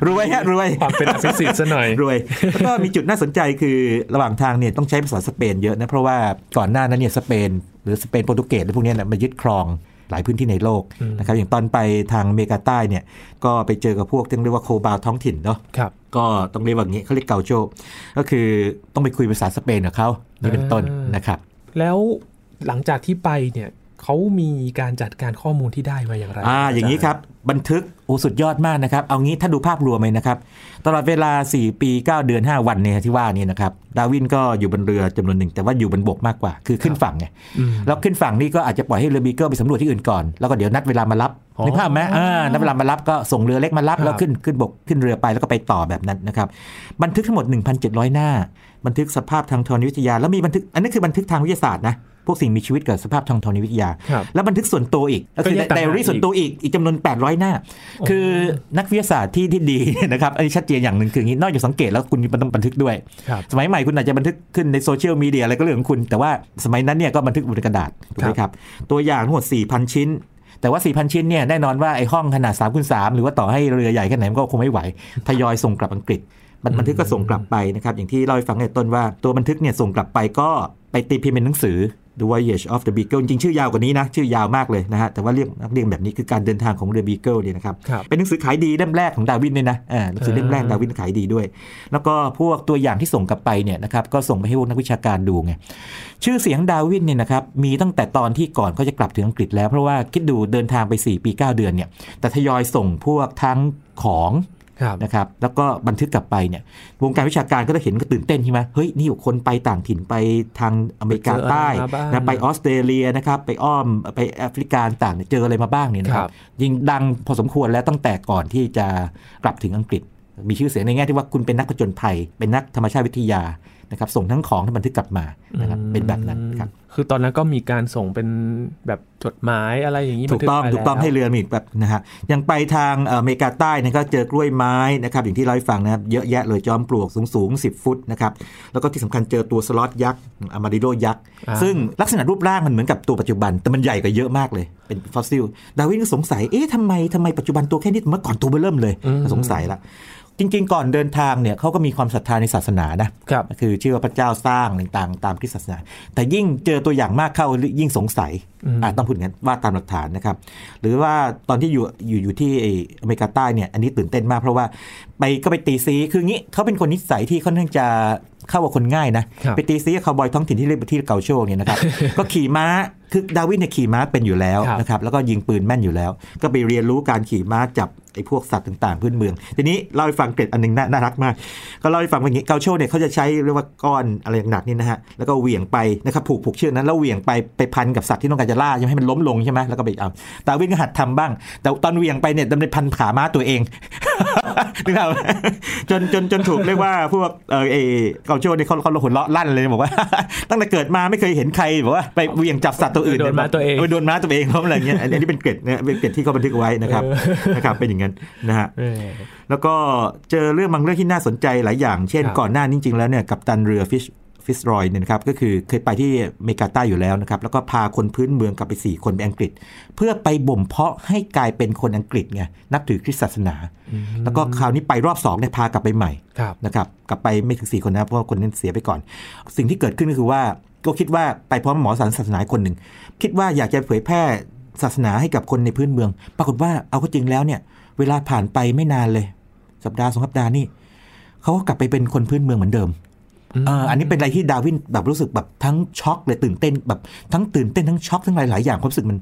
รวยฮะรวยความเป็นอภิสิทธิ์ซะหน่อยรวยแล้วก็มีจุดน่าสนใจคือระหว่างทางเนี่ยต้องใช้ภาษาสเปนเยอะนะเพราะว่าก่อนหน้านั้นเนี่ยสเปน หรือสเปนโปรตุเกสหรือพวกเนี้ยนะมายึดครองหลายพื้นที่ในโลกนะครับอย่างตอนไปทางอเมริกาใต้เนี่ยก็ไปเจอกับพวกที่เรียกว่าโคบาลท้องถิ่นเนาะครับ ก็ต้องเรียกว่างนี้เขาเรียกเกาโจก็คือต้องไปคุยภาษาสเปนกับเขานี่เป็นต้นนะครับ แล้วหลังจากที่ไปเนี่ย เขามีการจัดการข้อมูลที่ได้มาอย่างไร อ่า อย่างนี้ครับ บันทึกโอ้สุดยอดมากนะครับ เอางี้ถ้าดูภาพรวมเลยนะครับ ตลอดเวลา 4 ปี 9 เดือน 5 วันเนี่ยที่ว่านี่นะครับ ดาวินก็อยู่บนเรือจำนวนหนึ่ง แต่ว่าอยู่บนบกมากกว่า คือขึ้นฝั่งไงอืมแล้วขึ้นฝั่งนี่ก็อาจจะปล่อยให้เรือบีเกิลไปสำรวจที่อื่นก่อน แล้วก็เดี๋ยวนัดเวลามารับอ๋อนึกภาพไหมอ่านัดเวลามารับก็ส่งเรือเล็กมารับครับ แล้วขึ้นขึ้นบกขึ้นเรือไปแล้วก็ไปต่อแบบนั้นนะครับ บันทึกทั้งหมด 1,700 หน้า บันทึกสภาพทางธรณีวิทยา แล้วมีบันทึก อันนี้คือบันทึกทางวิทยาศาสตร์นะ พวกสิ่งมีชีวิตกับสภาพทางธรณีวิทยาครับแล้วบันทึกส่วนตัวอีกก็คือก็แยกต่างหากไดอารี่ส่วนตัวอีกอีกจำนวน 800 หน้า คือนักวิทยาศาสตร์ที่ที่ดีนะครับอันนี้ชัดเจนอย่างหนึ่งคืออย่างนี้นอกจากสังเกตแล้วคุณมันต้องบันทึกด้วยครับสมัยใหม่คุณอาจจะบันทึกขึ้นในโซเชียลมีเดียอะไรก็เรื่องของคุณ แต่ว่าสมัยนั้นเนี่ยก็บันทึกบนกระดาษถูกไหมครับตัวอย่างทั้งหมด4,000 ชิ้นแต่ว่า 4,000 ชิ้นเนี่ยแน่นอนว่าไอ้ห้องขนาด3คูณ3หรือว่าต่อให้เรือใหญ่แค่ไหนมันก็คงไม่ไหว ทยอยส่งกลับอังกฤษ บันบันทึกก็ส่งกลับไปนะครับ อย่างที่เล่าให้ฟังในต้นว่าตัวบันทึกเนี่ยส่งกลับไปก็ไปตีพิมพ์เป็นหนังสือ The Voyage of the Beagle จริงๆชื่อยาวกว่านี้นะ ชื่อยาวมากเลยนะฮะ แต่ว่าเรียกเรียกแบบนี้คือการเดินทางของเรือ Beagle เนี่ยนะครับครับเป็นหนังสือขายดีเล่มแรกของดาวินเลยนะอ่าหนังสือเล่มแรกดาวินขายดีด้วย แล้วก็พวกตัวอย่างที่ส่งกลับไปเนี่ยนะครับก็ส่งไปให้พวกนักวิชาการดูไงชื่อเสียงดาวินเนี่ยนะครับมีตั้งแต่ตอนที่ก่อนเขาจะกลับถึงอังกฤษแล้วเพราะว่าคิดดูเดินทางไป 4 ปี 9 เดือนเนี่ยแต่ทยอยส่งพวกทั้งของครับ นะครับแล้วก็บันทึกกลับไปเนี่ยวงการวิชาการก็ได้เห็นก็ตื่นเต้นใช่ไหมเฮ้ยนี่อยู่คนไปต่างถิ่นไปทางอเมริกาใต้เจออะไรมาบ้างนะไปออสเตรเลียนะครับไปอ้อมไปแอฟริกาต่างเนี่ยเจออะไรมาบ้างเนี่ยนะคครัรับบยิงดังพอสมควรแล้วตั้งแต่ก่อนที่จะกลับถึงอังกฤษ มีชื่อเสียงในแง่ที่ว่าคุณเป็นนักผจญภัย เป็นนักธรรมชาติวิทยา นะครับส่งทั้งของที่บันทึกกลับมานะครับเป็นแบบนั้นครับคือตอนนั้นก็มีการส่งเป็นแบบจดหมายอะไรอย่างนี้ถูกต้องบันทึถูกต้องไปให้แล้วเรือมีอีกแบบนะฮะยังไปทางเอ่ออเมริกาใต้เนยก็เจอกล้วยไม้นะครับอย่างที่เราให้ฟังนะครับเยอะแยะเลยจอมปลวกสูงสูงๆ10 ฟุตนะครับแล้วก็ที่สำคัญเจอตัวสล็อตยักษ์อามาริโดยักษ์อ่าซึ่งลักษณะรูปร่างมันเหมือนกับตัวปัจจุบัน แต่มันใหญ่กว่าเยอะมากเลยเป็นฟอสซิล ดาวินก็สงสัยเอ๊ะทำไมทำไมปัจจุบันตัวแค่นี้เมื่อก่อนตัวเบอเริ่มเลยสงสัยละ จริง ๆ ก่อนเดินทางเนี่ยเขาก็มีความศรัทธาในศาสนานะครับคือเชื่อว่าพระเจ้าสร้างต่างๆ ตามคริสตศาสนา แต่ยิ่งเจอตัวอย่างมากเข้ายิ่งสงสัยอืมอะต้องพูดอย่างนั้นว่าตามหลักฐานนะครับ หรือว่าตอนที่อยู่อยู่อยู่ที่อเมริกาใต้เนี่ยอันนี้ตื่นเต้นมากเพราะว่าไปก็ไปตีซีคืองี้เขาเป็นคนนิสัยที่ค่อนข้างจะเข้ากับคนง่ายนะครับไปตีซีกับคาวบอยท้องถิ่นที่เรียกที่เกาโชเนี่ยนะครับ ก็ขี่ม้า คือดาวินเนี่ยขี่ม้าเป็นอยู่แล้วครับนะครับ แล้วก็ยิงปืนแม่นอยู่แล้ว ก็ไปเรียนรู้การขี่ม้าจับ ไอ้พวกสัตว์ต่างๆพื้นเมือง ทีนี้เล่าให้ฟังเกร็ดอันหนึงน่าน่ารักมาก ก็เล่าให้ฟังว่าอย่างนี้เกาโชเนี่ยเขาจะใช้เรียกว่าก้อนอะไรหนักนี่นะฮะแล้วก็เหวี่ยงไปนะครับผูกผูกเชือกนั้นแล้วเหวี่ยงไปไปพันกับสัตว์ที่ต้องการจะล่าใช่ไหมให้มันล้มลงใช่ไหมแล้วก็ไปเอาตาวินก็หัดทำบ้าง แต่ตอนเหวี่ยงไปเนี่ยดำเนินพันขาม้าตัวเองนึกออกไหมจนจนจนถูกเรียกว่าพวกเออเอเกาโชเนี่ยเขาเขาหัวเราะลั่นเลยบอกว่า ตั้งแต่เกิดมาไม่เคยเห็นใครบอกว่าไปเหวี่ยงจับสัตว์ตัวอื่นโดนม้าตัวเองโดนม้าตัวเองเพราะอะไรเงี้ยอันนี้เป็นเกร็ดนะเป็นเกร็ดที่เขาบันทึกไว้นะครับนะครับเป็นอย่างนั้นนะฮะเออแล้วก็เจอเรื่องบางเรื่องที่น่าสนใจหลายอย่าง เช่นครับก่อนหน้านี้จริงๆแล้วเนี่ยกัปตันเรือฟิตซ์ ฟิตซ์รอยเนี่ยนะครับก็คือเคยไปที่อเมริกาใต้อยู่แล้วนะครับ แล้วก็พาคนพื้นเมืองกลับไป 4 คนไปอังกฤษ เพื่อไปบ่มเพาะให้กลายเป็นคนอังกฤษไงนับถือคริสต์ศาสนา แล้วก็คราวนี้ไปรอบ2เนี่ยพากลับไปใหม่ครับนะครับกลับไปไม่ถึง 4 คนนะเพราะว่าคนนั้นเสียไปก่อน สิ่งที่เกิดขึ้นก็คือว่าก็คิดว่าไปพร้อมหมอสอนศาสนาคนหนึ่งคิดว่าอยากจะเผยแพร่ศาสนาให้กับคนในพื้นเมือง ปรากฏว่าเอาก็จริงแล้วเนี่ย เวลาผ่านไปไม่นานเลย สัปดาห์สองสัปดาห์นี่เขาก็กลับไปเป็นคนพื้นเมืองเหมือนเดิมเอ่ออันนี้เป็นอะไรที่ดาวินแบบรู้สึกแบบทั้งช็อกเลยตื่นเต้นแบบทั้งตื่นเต้นทั้งช็อกทั้งหลายๆอย่างความรู้สึกมัน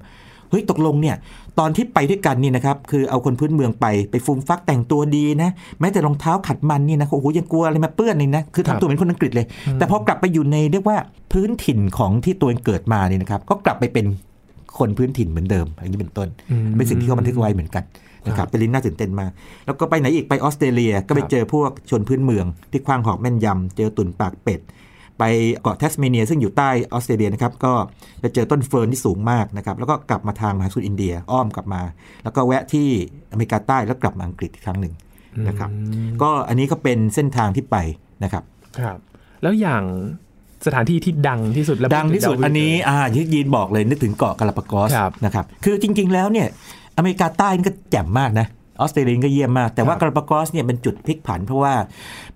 เฮ้ยตกลงเนี่ยตอนที่ไปด้วยกันนี่นะครับคือเอาคนพื้นเมืองไปไปฟูมฟักแต่งตัวดีนะแม้แต่รองเท้าขัดมันนี่นะโอ้โหยังกลัวอะไรมาเปื้อนเลยนะคือครับทำตัวเป็นคนอังกฤษเลย แต่พอกลับไปอยู่ในเรียกว่าพื้นถิ่นของที่ตัวเองเกิดมาเนี่ยนะครับก็กลับไปเป็นคนพื้นถิ่นเหมือนเดิมอันนี้เป็นต้นอืมเป็นสิ่งที่เขาบันทึกไว้เหมือนกัน นะครับเป็นเรื่องน่าตื่นเต้นมากแล้วก็ไปไหนอีกไปออสเตรเลียก็ไปครับเจอพวกชนพื้นเมือง ที่คว้างหอกแม่นยำเจอตุ่นปากเป็ด ไปเกาะแทสเมเนีย ซึ่งอยู่ใต้ออสเตรเลียนะครับก็จะเจอต้นเฟิร์นที่สูงมากนะครับแล้วก็กลับมาทางมหาสมุทรอินเดียอ้อมกลับมา แล้วก็แวะที่อเมริกาใต้แล้วกลับมาอังกฤษอีกครั้งหนึ่งนะครับก็อันนี้ก็เป็นเส้นทางที่ไปนะครับครับ แล้วอย่างสถานที่ที่ดังที่สุดและดังที่สุดพูถึอันนี้ดาวอ่าที่ยีนบอกเลยนึกถึงเกาะกาลาปากอสครับนะครับคือจริง ๆ แล้วเนี่ย อเมริกาใต้นี่ก็แจ่มมากนะออสเตรเลียก็เยี่ยมมาก แต่ว่าครับกาลาปากอสเนี่ยเป็นจุดพลิกผัน เพราะว่า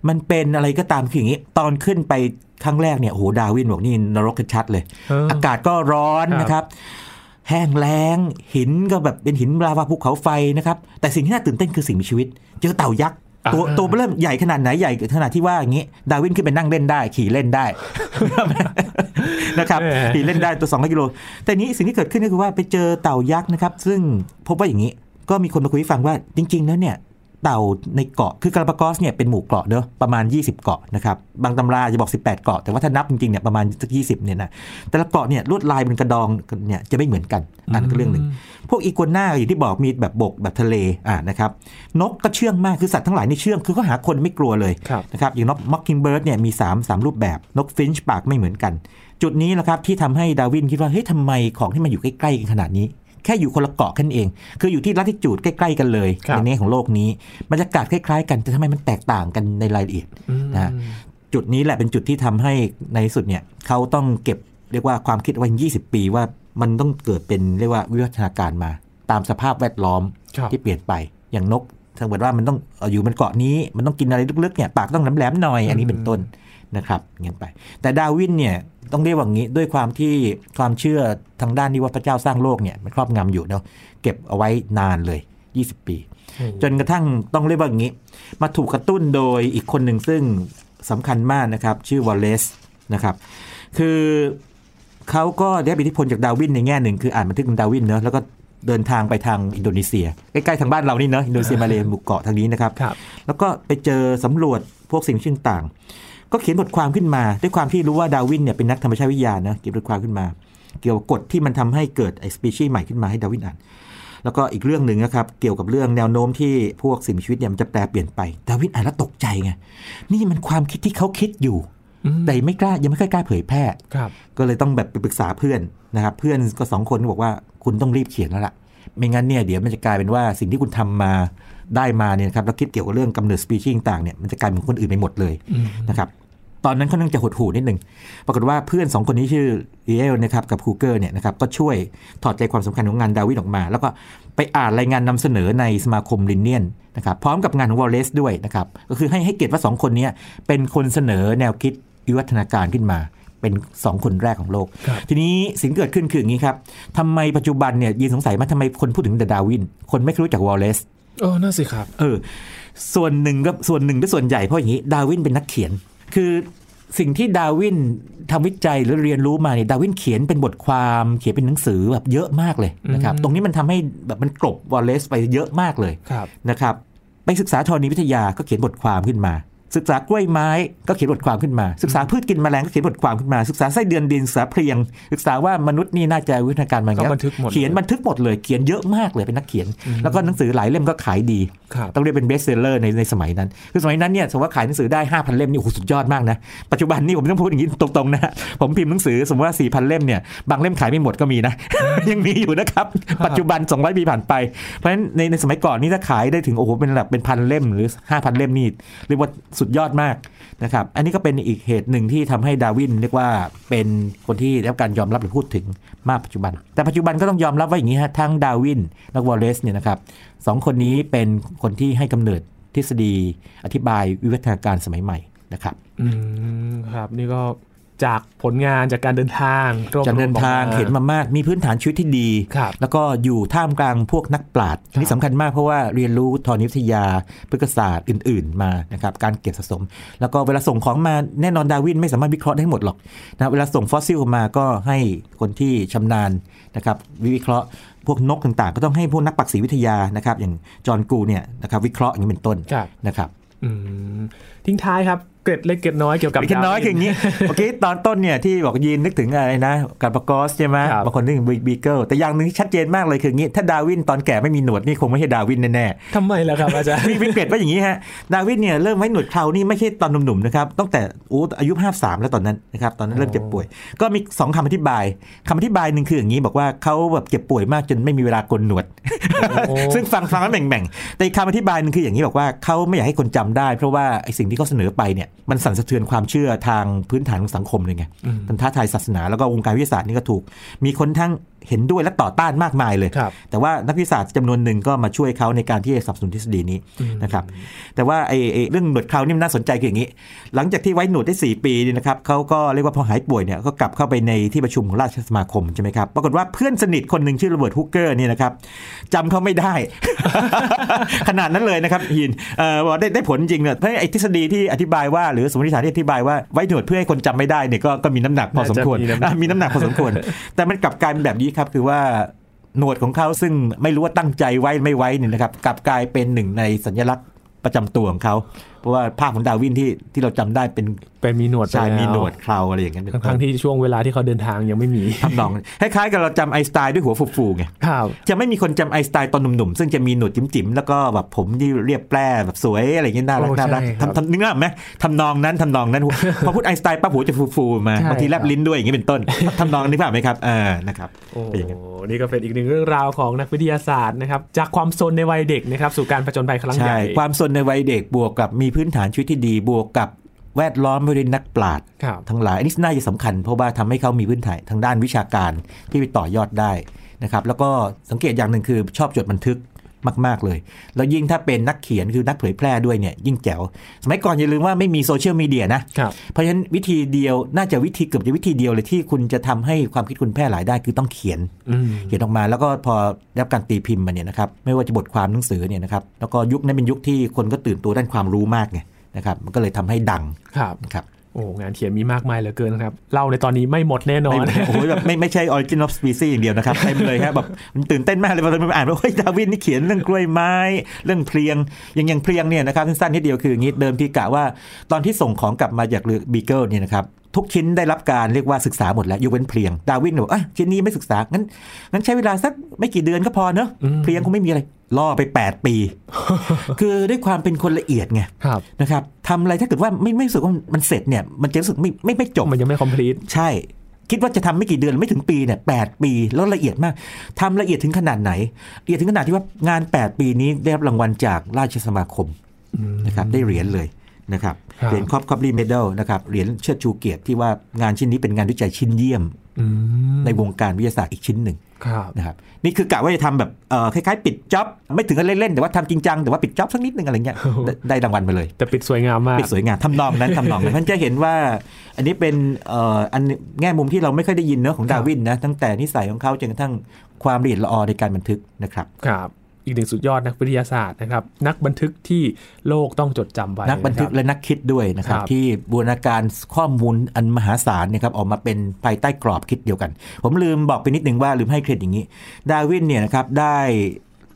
มันเป็นอะไรก็ตามคืออย่างนี้ ตอนขึ้นไปครั้งแรกเนี่ยโอ้โหดาวินบอกนี่นรกชัดๆเลยเออออากาศก็ร้อนครับนะครับ แห้งแล้งหินก็แบบเป็นหินลาวาภูเขาไฟนะครับ แต่สิ่งที่น่าตื่นเต้นคือสิ่งมีชีวิต เจอเต่ายักษ์ ตัวอ่าตัวเริ่มใหญ่ขนาดไหนใหญ่ขนาดที่ว่าอย่างนี้ ดาวินขึ้นไปนั่งเล่นได้ ขี่เล่นได้นะครับแหมขี่เล่นได้ตัว2กิโลแต่นี้สิ่งที่เกิดขึ้นก็คือว่าไปเจอเต่ายักษ์นะครับ ซึ่งพบว่าอย่างนี้ ก็มีคนมาคุยให้ฟังว่าจริง ๆ แล้วเนี่ย เต่าในเกาะคือกาลาปากอสเนี่ยเป็นหมู่เกาะเนอะประมาณ 20 เกาะนะครับบางตำราจะบอก 18 เกาะแต่ว่าถ้านับจริงๆเนี่ยประมาณสัก20เนี่ยนะแต่ละเกาะเนี่ยลวดลายบนกระดองเนี่ยจะไม่เหมือนกันอันนนก็เรื่องหนึ่งพวกอีกัวน่าอย่างที่บอกมีแบบบกแบบทะเลอ่านะครับนกก็เชื่องมากคือสัตว์ทั้งหลายในเชื่องคือเขาหาคนไม่กลัวเลยครับนะครับอย่างนกม็อกคิงเบิร์ดเนี่ยมี3 3รูปแบบนกฟินช์ปากไม่เหมือนกัน จุดนี้แหละครับที่ทำให้ดาวินคิดว่าเฮ้ยทำไมของที่มันอยู่ใกล้ๆกันขนาดนี้ แค่อยู่คนละเกาะแค่นั้นเอง คืออยู่ที่ลัติจูดใกล้ๆกันเลยครับในแง่ของโลกนี้บรรยากาศคล้ายๆ กันแต่ทำไมมันแตกต่างกันในรายละเอียดอืมนะจุดนี้แหละเป็นจุดที่ทำให้ในที่สุดเนี่ยเขาต้องเก็บเรียกว่าความคิดไว้ 20 ปีว่ามันต้องเกิดเป็นเรียกว่าวิวัฒนาการมา ตามสภาพแวดล้อมครับที่เปลี่ยนไปอย่างนกถ้าเกิดว่ามันต้องเอ่ออยู่บนเกาะนี้มันต้องกินอะไรลึกๆเนี่ยปากต้องแหลมๆหน่อยอันนี้เป็นต้นนะครับอย่างนั้นไป แต่ดาวินเนี่ย ต้องเรียกว่างี้ด้วยความที่ความเชื่อทางด้านที่ว่าพระเจ้าสร้างโลกเนี่ยมันครอบงำอยู่เนาะเก็บเอาไว้นานเลย 20 ปี จนกระทั่งต้องเรียกว่าอย่างนี้ มาถูกกระตุ้นโดยอีกคนหนึ่งซึ่งสำคัญมากนะครับ ชื่อวอลเลซนะครับคือเขาก็ได้รับอิทธิพลจากดาร์วินในแง่หนึ่งคืออ่านบันทึกของดาร์วินเนอะแล้วก็เดินทางไปทางอินโดนีเซีย ใกล้ๆทางบ้านเรานี่เนอะอินโดนีเซียมาเลหมู่เกาะทางนี้นะครับครับแล้วก็ไปเจอสำรวจพวกสิ่งมีชีวิตต่างๆ ก็เขียนบทความขึ้นมา ด้วยความที่รู้ว่าดาร์วินเนี่ยเป็นนักธรรมชาติวิทยานะเขียนบทความขึ้นมา เกี่ยวกับกฎที่มันทำให้เกิดไอ้สปีชีส์ใหม่ขึ้นมาให้ดาร์วินอ่านแล้วก็อีกเรื่องหนึ่งนะครับเกี่ยวกับเรื่องแนวโน้มที่พวกสิ่งมีชีวิตเนี่ยมันจะแปลเปลี่ยนไปดาวินอ่านแล้วตกใจไงนี่มันความคิดที่เขาคิดอยู่อืมแต่ไม่กล้ายังไม่ค่อยกล้าเผยแพร่ครับก็เลยต้องแบบไปปรึกษาเพื่อนนะครับ เพื่อนก็สองคนก็บอกว่าคุณต้องรีบเขียนแล้วล่ะ ไม่งั้นเนี่ยเดี๋ยวมันจะกลายเป็นว่าสิ่งที่คุณทำมาได้มาเนี่ยนะครับแล้วคิดเกี่ยวกับเรื่องกำเนิดสปีชีส์ต่างๆเนี่ยมันจะกลายเป็นคนอื่นไปหมดเลยอืมนะครับ ตอนนั้นเขานั่งจะหดหูนิดหนึ่งปรากฏว่าเพื่อนสองคนนี้ชื่อไลเอลล์นะครับกับฮุกเกอร์เนี่ยนะครับก็ช่วยถอดใจความสำคัญของงานดาร์วินออกมา แล้วก็ไปอ่านรายงานนำเสนอในสมาคมลินเนียนนะครับพร้อมกับงานของวอลเลซด้วยนะครับก็คือให้ให้เกียรติว่าสองคนเนี้เป็นคนเสนอแนวคิดวิวัฒนาการขึ้นมาเป็นสองคนแรกของโลกครับทีนี้สิ่งที่เกิดขึ้นคืออย่างนี้ครับทำไมปัจจุบันเนี่ยยีนสงสัยว่าทำไมคนพูดถึงแต่ดาร์วิน คนไม่รู้จักวอลเลซโอ้น่าสิครับ เออ ส่วนหนึ่งก็ส่วนหนึ่งก็ส่วนใหญ่เพราะอย่างนี้ ดาร์วินเป็นนักเขียน คือสิ่งที่ดาวินทำวิจัยหรือเรียนรู้มาเนี่ยดาวินเขียนเป็นบทความเขียนเป็นหนังสือแบบเยอะมากเลยนะครับอืมตรงนี้มันทำให้แบบมันกลบวอลเลซไปเยอะมากเลยครับนะครับไปศึกษาธรณีวิทยาก็เขียนบทความขึ้นมา ศึกษากล้วยไม้ก็เขียนบทความขึ้นมา ศึกษาพืชกินแมลงก็เขียนบทความขึ้นมา ศึกษาไส้เดือนดินศึกษาเพลียง ศึกษาว่ามนุษย์นี่น่าจะวิวัฒนาการมาอย่างก็เงี้ยบันทึกหมดเขียนบันทึกหมดเลยเขียนเยอะมากเลยเป็นนักเขียน แล้วก็หนังสือหลายเล่มก็ขายดีครับต้องเรียกเป็น best seller ในในสมัยนั้น คือสมัยนั้นเนี่ยสมมติว่าขายหนังสือได้ 5,000 เล่มนี่โอ้โหสุดยอดมากนะ ปัจจุบันนี่ผมต้องพูดอย่างนี้ตรงๆนะ ผมพิมพ์หนังสือสมมติว่า 4,000 เล่มเนี่ยบางเล่มขายไม่หมดก็มีนะ ยังมีอยู่นะครับ ปัจจุบัน 200 ปีผ่านไป เพราะฉะนั้นในในสมัยก่อนนี่ถ้าขายได้ถึงโอ้โหเป็นระดับเป็นพันเล่มหรือ 5,000 เล่มนี่เรียกว่าสุดยอดมาก นะครับ อันนี้ก็เป็นอีกเหตุหนึ่งที่ทำให้ดาร์วินเรียกว่าเป็นคนที่ได้รับการยอมรับหรือพูดถึงมากปัจจุบัน แต่ปัจจุบันก็ต้องยอมรับว่าอย่างนี้ฮะทั้งดาร์วินและวอลเลซเนี่ยนะครับสองคนนี้เป็นคนที่ให้กำเนิดทฤษฎีอธิบายวิวัฒนาการสมัยใหม่นะครับ อืมครับนี่ก็ จากผลงานจากการเดินทางรวบรวมจากเดินทางออกมเห็นมามาก มีพื้นฐานชีวิตที่ดีครับแล้วก็อยู่ท่ามกลางพวกนักปราชญ์อันนี้สำคัญมากเพราะว่าเรียนรู้ธรณีวิทยาพฤกษศาสตร์อื่น ๆ มานะครับการเก็บสะสม แล้วก็เวลาส่งของมาแน่นอนดาร์วินไม่สามารถวิเคราะห์ได้หมดหรอกนะเวลาส่งฟอสซิลมาก็ให้คนที่ชำนาญนะครับวิเคราะห์พวกนกต่างๆ ก็ต้องให้พวกนักปักษีวิทยานะครับอย่างจอห์นกูลด์เนี่ยนะครับวิเคราะห์อย่างนี้เป็นต้นครับนะครับอืมทิ้งท้ายครับ เกร็ดเล็กเกร็ดน้อยเกี่ยวกับเล็กน้อยคืออย่างนี้เมื่อกี้ตอนต้นเนี่ยที่บอกยีนนึกถึงอะไรนะกาลาปากอสใช่ไหมครับบางคนนึกถึงบีเกิลแต่อย่างหนึ่งที่ชัดเจนมากเลยคืออย่างนี้ ถ้าดาร์วินตอนแก่ไม่มีหนวดนี่คงไม่ใช่ดาร์วินแน่ทำไมล่ะครับอาจารย์ๆมีวิกเกตว่าอย่างนี้ฮะดาร์วินเนี่ยเริ่มไว้หนวดเครานี่ไม่ใช่ตอนหนุ่มๆนะครับตั้งแต่อู้อายุ53แล้วตอนนั้นนะครับตอนนั้นเริ่มเจ็บป่วย ก็มีสองคำอธิบายคำอธิบายหนึ่งคืออย่างนี้บอกว่าเขาแบบเจ็บป่วยมากจนไม่มีเวลาโกนหนวดโอ้ซึ่งฟังฟังแล้วแบ่งๆแต่อีกคำอธิบายหนึงคืออย่างนี้บอกว่าเขาไม่อยากให้คนจำได้ เพราะว่าไอ้สิ่งที่เขาเสนอไปเนี่ยมันสั่นสะเทือนความเชื่อทางพื้นฐานของสังคมเลยไงอืมมันท้าทายศาสนาแล้วก็วงการวิทยาศาสตร์นี่ก็ถูก มีคนทั้ง เห็นด้วยและต่อต้านมากมายเลยครับแต่ว่านักวิทยาศาสตร์จำนวนหนึ่งก็มาช่วยเขาในการที่จะสนับสนุนทฤษฎีนี้นะครับแต่ว่าไอ้ไอ้เรื่องหนวดเครานี่มันน่าสนใจคืออย่างนี้ หลังจากที่ไว้หนวดได้ 4 ปีเนี่ยนะครับเขาก็เรียกว่าพอหายป่วยเนี่ยก็กลับเข้าไปในที่ประชุมของราชสมาคมใช่ไหมครับปรากฏว่าเพื่อนสนิทคนหนึ่งชื่อโรเบิร์ตฮุกเกอร์เนี่ยนะครับจำเขาไม่ได้ ขนาดนั้นเลยนะครับฮินเอ่อบอกได้ได้ผลจริงเนี่ยเพราะไอ้ทฤษฎีที่อธิบายว่าหรือสมมติฐานที่อธิบายว่าไว้หนวดเพื่อให้คนจำไม่ได้เนี่ยก็ก็มีน้ำหนักพอสมควรน่าจะมีน้ำหนักอะมีน้ำหนักพอสมควร แต่มันกลับกลายเป็นแบบนี้ครับคือว่าหนวดของเขาซึ่งไม่รู้ว่าตั้งใจไว้ไม่ไว้เนี่ยนะครับกลับกลายเป็นหนึ่งในสัญลักษณ์ประจำตัวของเขา เพราะว่าภาพของดาร์วินที่ที่เราจำได้เป็นเป็นมีหนวดชายไปแล้วมีหนวดเคราอะไรอย่างนั้นเป็นต้นทั้งๆที่ช่วงเวลาที่เขาเดินทางยังไม่มีทำนองคล้ายๆกับเราจำไอน์สไตน์ด้วยหัวฟูๆไงครับจะไม่มีคนจำไอน์สไตน์ตอนหนุ่มๆ ซึ่งจะมีหนวดจิ๋มๆ แล้วก็แบบผมที่เรียบแปล้แบบสวยอะไรอย่างเงี้ยน่ารักโอ้น่ารักใช่ครับทำทำนึกออกไหมทำนองนั้นทำนองนั้นพอพูดไอน์สไตน์ปั๊บหัวจะฟูๆมาใช่บางทีครับแลบลิ้นด้วยอย่างเงี้ยเป็นต้นทำนองนี้ผ่านไหมครับเออนะครับโอ้เป็นอย่างนั้นนี่ก็เป็นอีกหนึ่งเรื่องราวของนักวิทยาศาสตร์นะครับจากความซนในวัยเด็กนะครับสู่การผจญภัยครั้งใหใช่ญ่ความสนในวัยเด็กบวกกับมีพื้นฐานชีวิตที่ดีบวกกับแวดล้อมไปด้วยนักปราชญ์ครับทั้งหลาย อันนี้น่าจะสำคัญ เพราะว่าทำให้เขามีพื้นฐานทางด้านวิชาการที่ไปต่อยอดได้นะครับ แล้วก็สังเกตอย่างหนึ่งคือชอบจดบันทึก มากๆเลย แล้วยิ่งถ้าเป็นนักเขียนคือนักเผยแพร่ด้วยเนี่ยยิ่งแจ๋ว สมัยก่อนอย่าลืมว่าไม่มีโซเชียลมีเดียนะครับเพราะฉะนั้นวิธีเดียวน่าจะวิธีเกือบจะวิธีเดียวเลยที่คุณจะทำให้ความคิดคุณแพร่หลายได้คือต้องเขียนอืมเขียนออกมาแล้วก็พอได้รับการตีพิมพ์มาเนี่ยนะครับไม่ว่าจะบทความหนังสือเนี่ยนะครับแล้วก็ยุคนั้นเป็นยุคที่คนก็ตื่นตัวด้านความรู้มากไงนะครับมันก็เลยทำให้ดังครับนะครับ โอ้งานเขียนมีมากมายเหลือเกินครับ เล่าในตอนนี้ไม่หมดแน่นอนไม่โอ้ยแบบไม่ไม่ใช่ origin of species อย่างเดียวนะครับเต็มเลยครับแบบมันตื่นเต้นมากเลยพอเราอ่านว่าเฮ้ยดาร์วินนี่เขียนเรื่องกล้วยไม้ เรื่องเพรียงอย่างอย่างเพรียงเนี่ยนะครับสั้นๆนิดเดียวคืออย่างนี้เดิมที่กะว่าตอนที่ส่งของกลับมาจากเรือบีเกิลเนี่ยนะครับ ทุกชิ้นได้รับการเรียกว่าศึกษาหมดแล้วยกเว้นเพลียงดาร์วินบอกอะชิ้นนี้ไม่ศึกษางั้นงั้นใช้เวลาสักไม่กี่เดือนก็พอเนอะอืมเพลียงคงไม่มีอะไรล่อไป 8 ปี คือด้วยความเป็นคนละเอียดไงครับนะครับทำอะไรถ้าเกิดว่าไม่ไม่รู้สึกว่ามันเสร็จเนี่ยมันจะรู้สึกไม่ไม่ไม่จบมันยังไม่ complete ใช่ คิดว่าจะทำไม่กี่เดือนไม่ถึงปีเนี่ยแปี แล้วละเอียดมากทำละเอียดถึงขนาดไหนละเอียดถึงขนาดที่ว่างาน 8 ปีนี้ได้รับรางวัลจากราชสมาคมนะครับได้เหรียญเลย นะครับครับเหรียญคอป Copley Medal นะครับเหรียญเชิดชูเกียรติที่ว่างานชิ้นนี้เป็นงานวิจัยชิ้นเยี่ยมอืมในวงการวิทยาศาสตร์อีกชิ้นหนึ่งครับนะครับนี่คือกะว่าจะทำแบบเอ่อคล้ายๆ ปิด job ไม่ถึงกับเล่นๆแต่ว่าทำจริงจังแต่ว่าปิด job สักนิดนึงอะไรเงี้ยได้ได้รางวัลมาเลย แต่ปิดสวยงามมาก ปิดสวยงามทำนองนั้นทำนองนั้นท่านจะเห็นว่า อันนี้เป็นเอ่ออันแง่มุมที่เราไม่ค่อยได้ยินเนอะของดาร์วินนะตั้งแต่นิสัยของเขาจนกระทั่งความละเอียดละออในการบันทึกนะครับครับ อีกหนึ่งสุดยอดนักวิทยาศาสตร์นะครับ นักบันทึกที่โลกต้องจดจำไว้ นักบันทึกะคและนักคิดด้วยนะครับครับ ที่บูรณาการข้อมูลอันมหาศาลเนะครับออกมาเป็นภายใต้กรอบคิดเดียวกัน ผมลืมบอกไปนิดนึงว่าลืมให้เครดิตอย่างนี้ ดาร์วินเนี่ยนะครับได้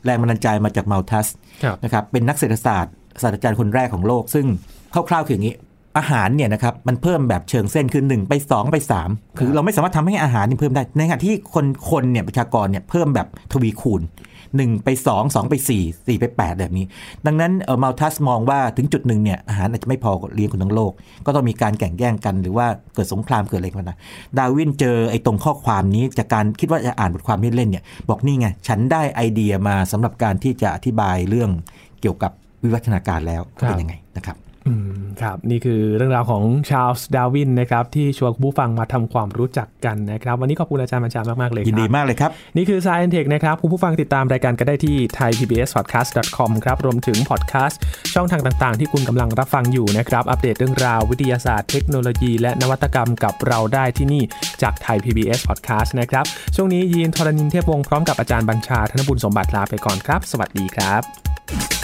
แรงบันดาลใจมาจากมัลทัสครับนะครับเป็นนักเศรษฐศาสตร์ศาสตราจารย์คนแรกของโลก ซึ่งคร่าวๆคืออย่างนี้อาหารเนี่ยนะครับมันเพิ่มแบบเชิงเส้นคือ1ไป 2 ไป 3 คือเราไม่สามารถทำให้อาหารนี่เพิ่มได้ ในขณะที่คนคนเนี่ยประชากรเนี่ยเพิ่มแบบทวีคูณ 1 ไป 2 2 ไป 4 4 ไป 8 แบบนี้ ดังนั้นเออมัลทัสมองว่าถึงจุดหนึ่งเนี่ยอาหารอาจจะไม่พอเลี้ยงคนทั้งโลก ก็ต้องมีการแข่งแย่งกันหรือว่าเกิดสงครามเกิดอะไรกันนะดาร์วินเจอไอ้ตรงข้อความนี้จากการคิดว่าจะอ่านบทความเล่นๆเนี่ยบอกนี่ไงฉันได้ไอเดียมาสำหรับการที่จะอธิบายเรื่องเกี่ยวกับวิวัฒนาการแล้วครับเป็นยังไงนะครับออืม ครับ นี่คือเรื่องราวของชาร์ลส์ดาร์วินนะครับ ที่ชวนคุณผู้ฟังมาทำความรู้จักกันนะครับ วันนี้ขอบคุณอาจารย์บัญชามากๆเลยครับยินดีมากเลยครับ นี่คือ Science Tech นะครับ คุณผู้ฟังติดตามรายการก็ได้ที่ thaipbspodcast.com ครับ รวมถึงพอดแคสต์ช่องทางต่าง ๆ ที่คุณกำลังรับฟังอยู่นะครับ อัปเดตเรื่องราววิทยาศาสตร์เทคโนโลยีและนวัตกรรมกับเราได้ที่นี่จากไทย PBS Podcast นะครับ ช่วงนี้ยีนทรณินเทพวงศ์พร้อมกับอาจารย์บัญชาธนบุญสมบัติลาไปก่อนครับ สวัสดีครับ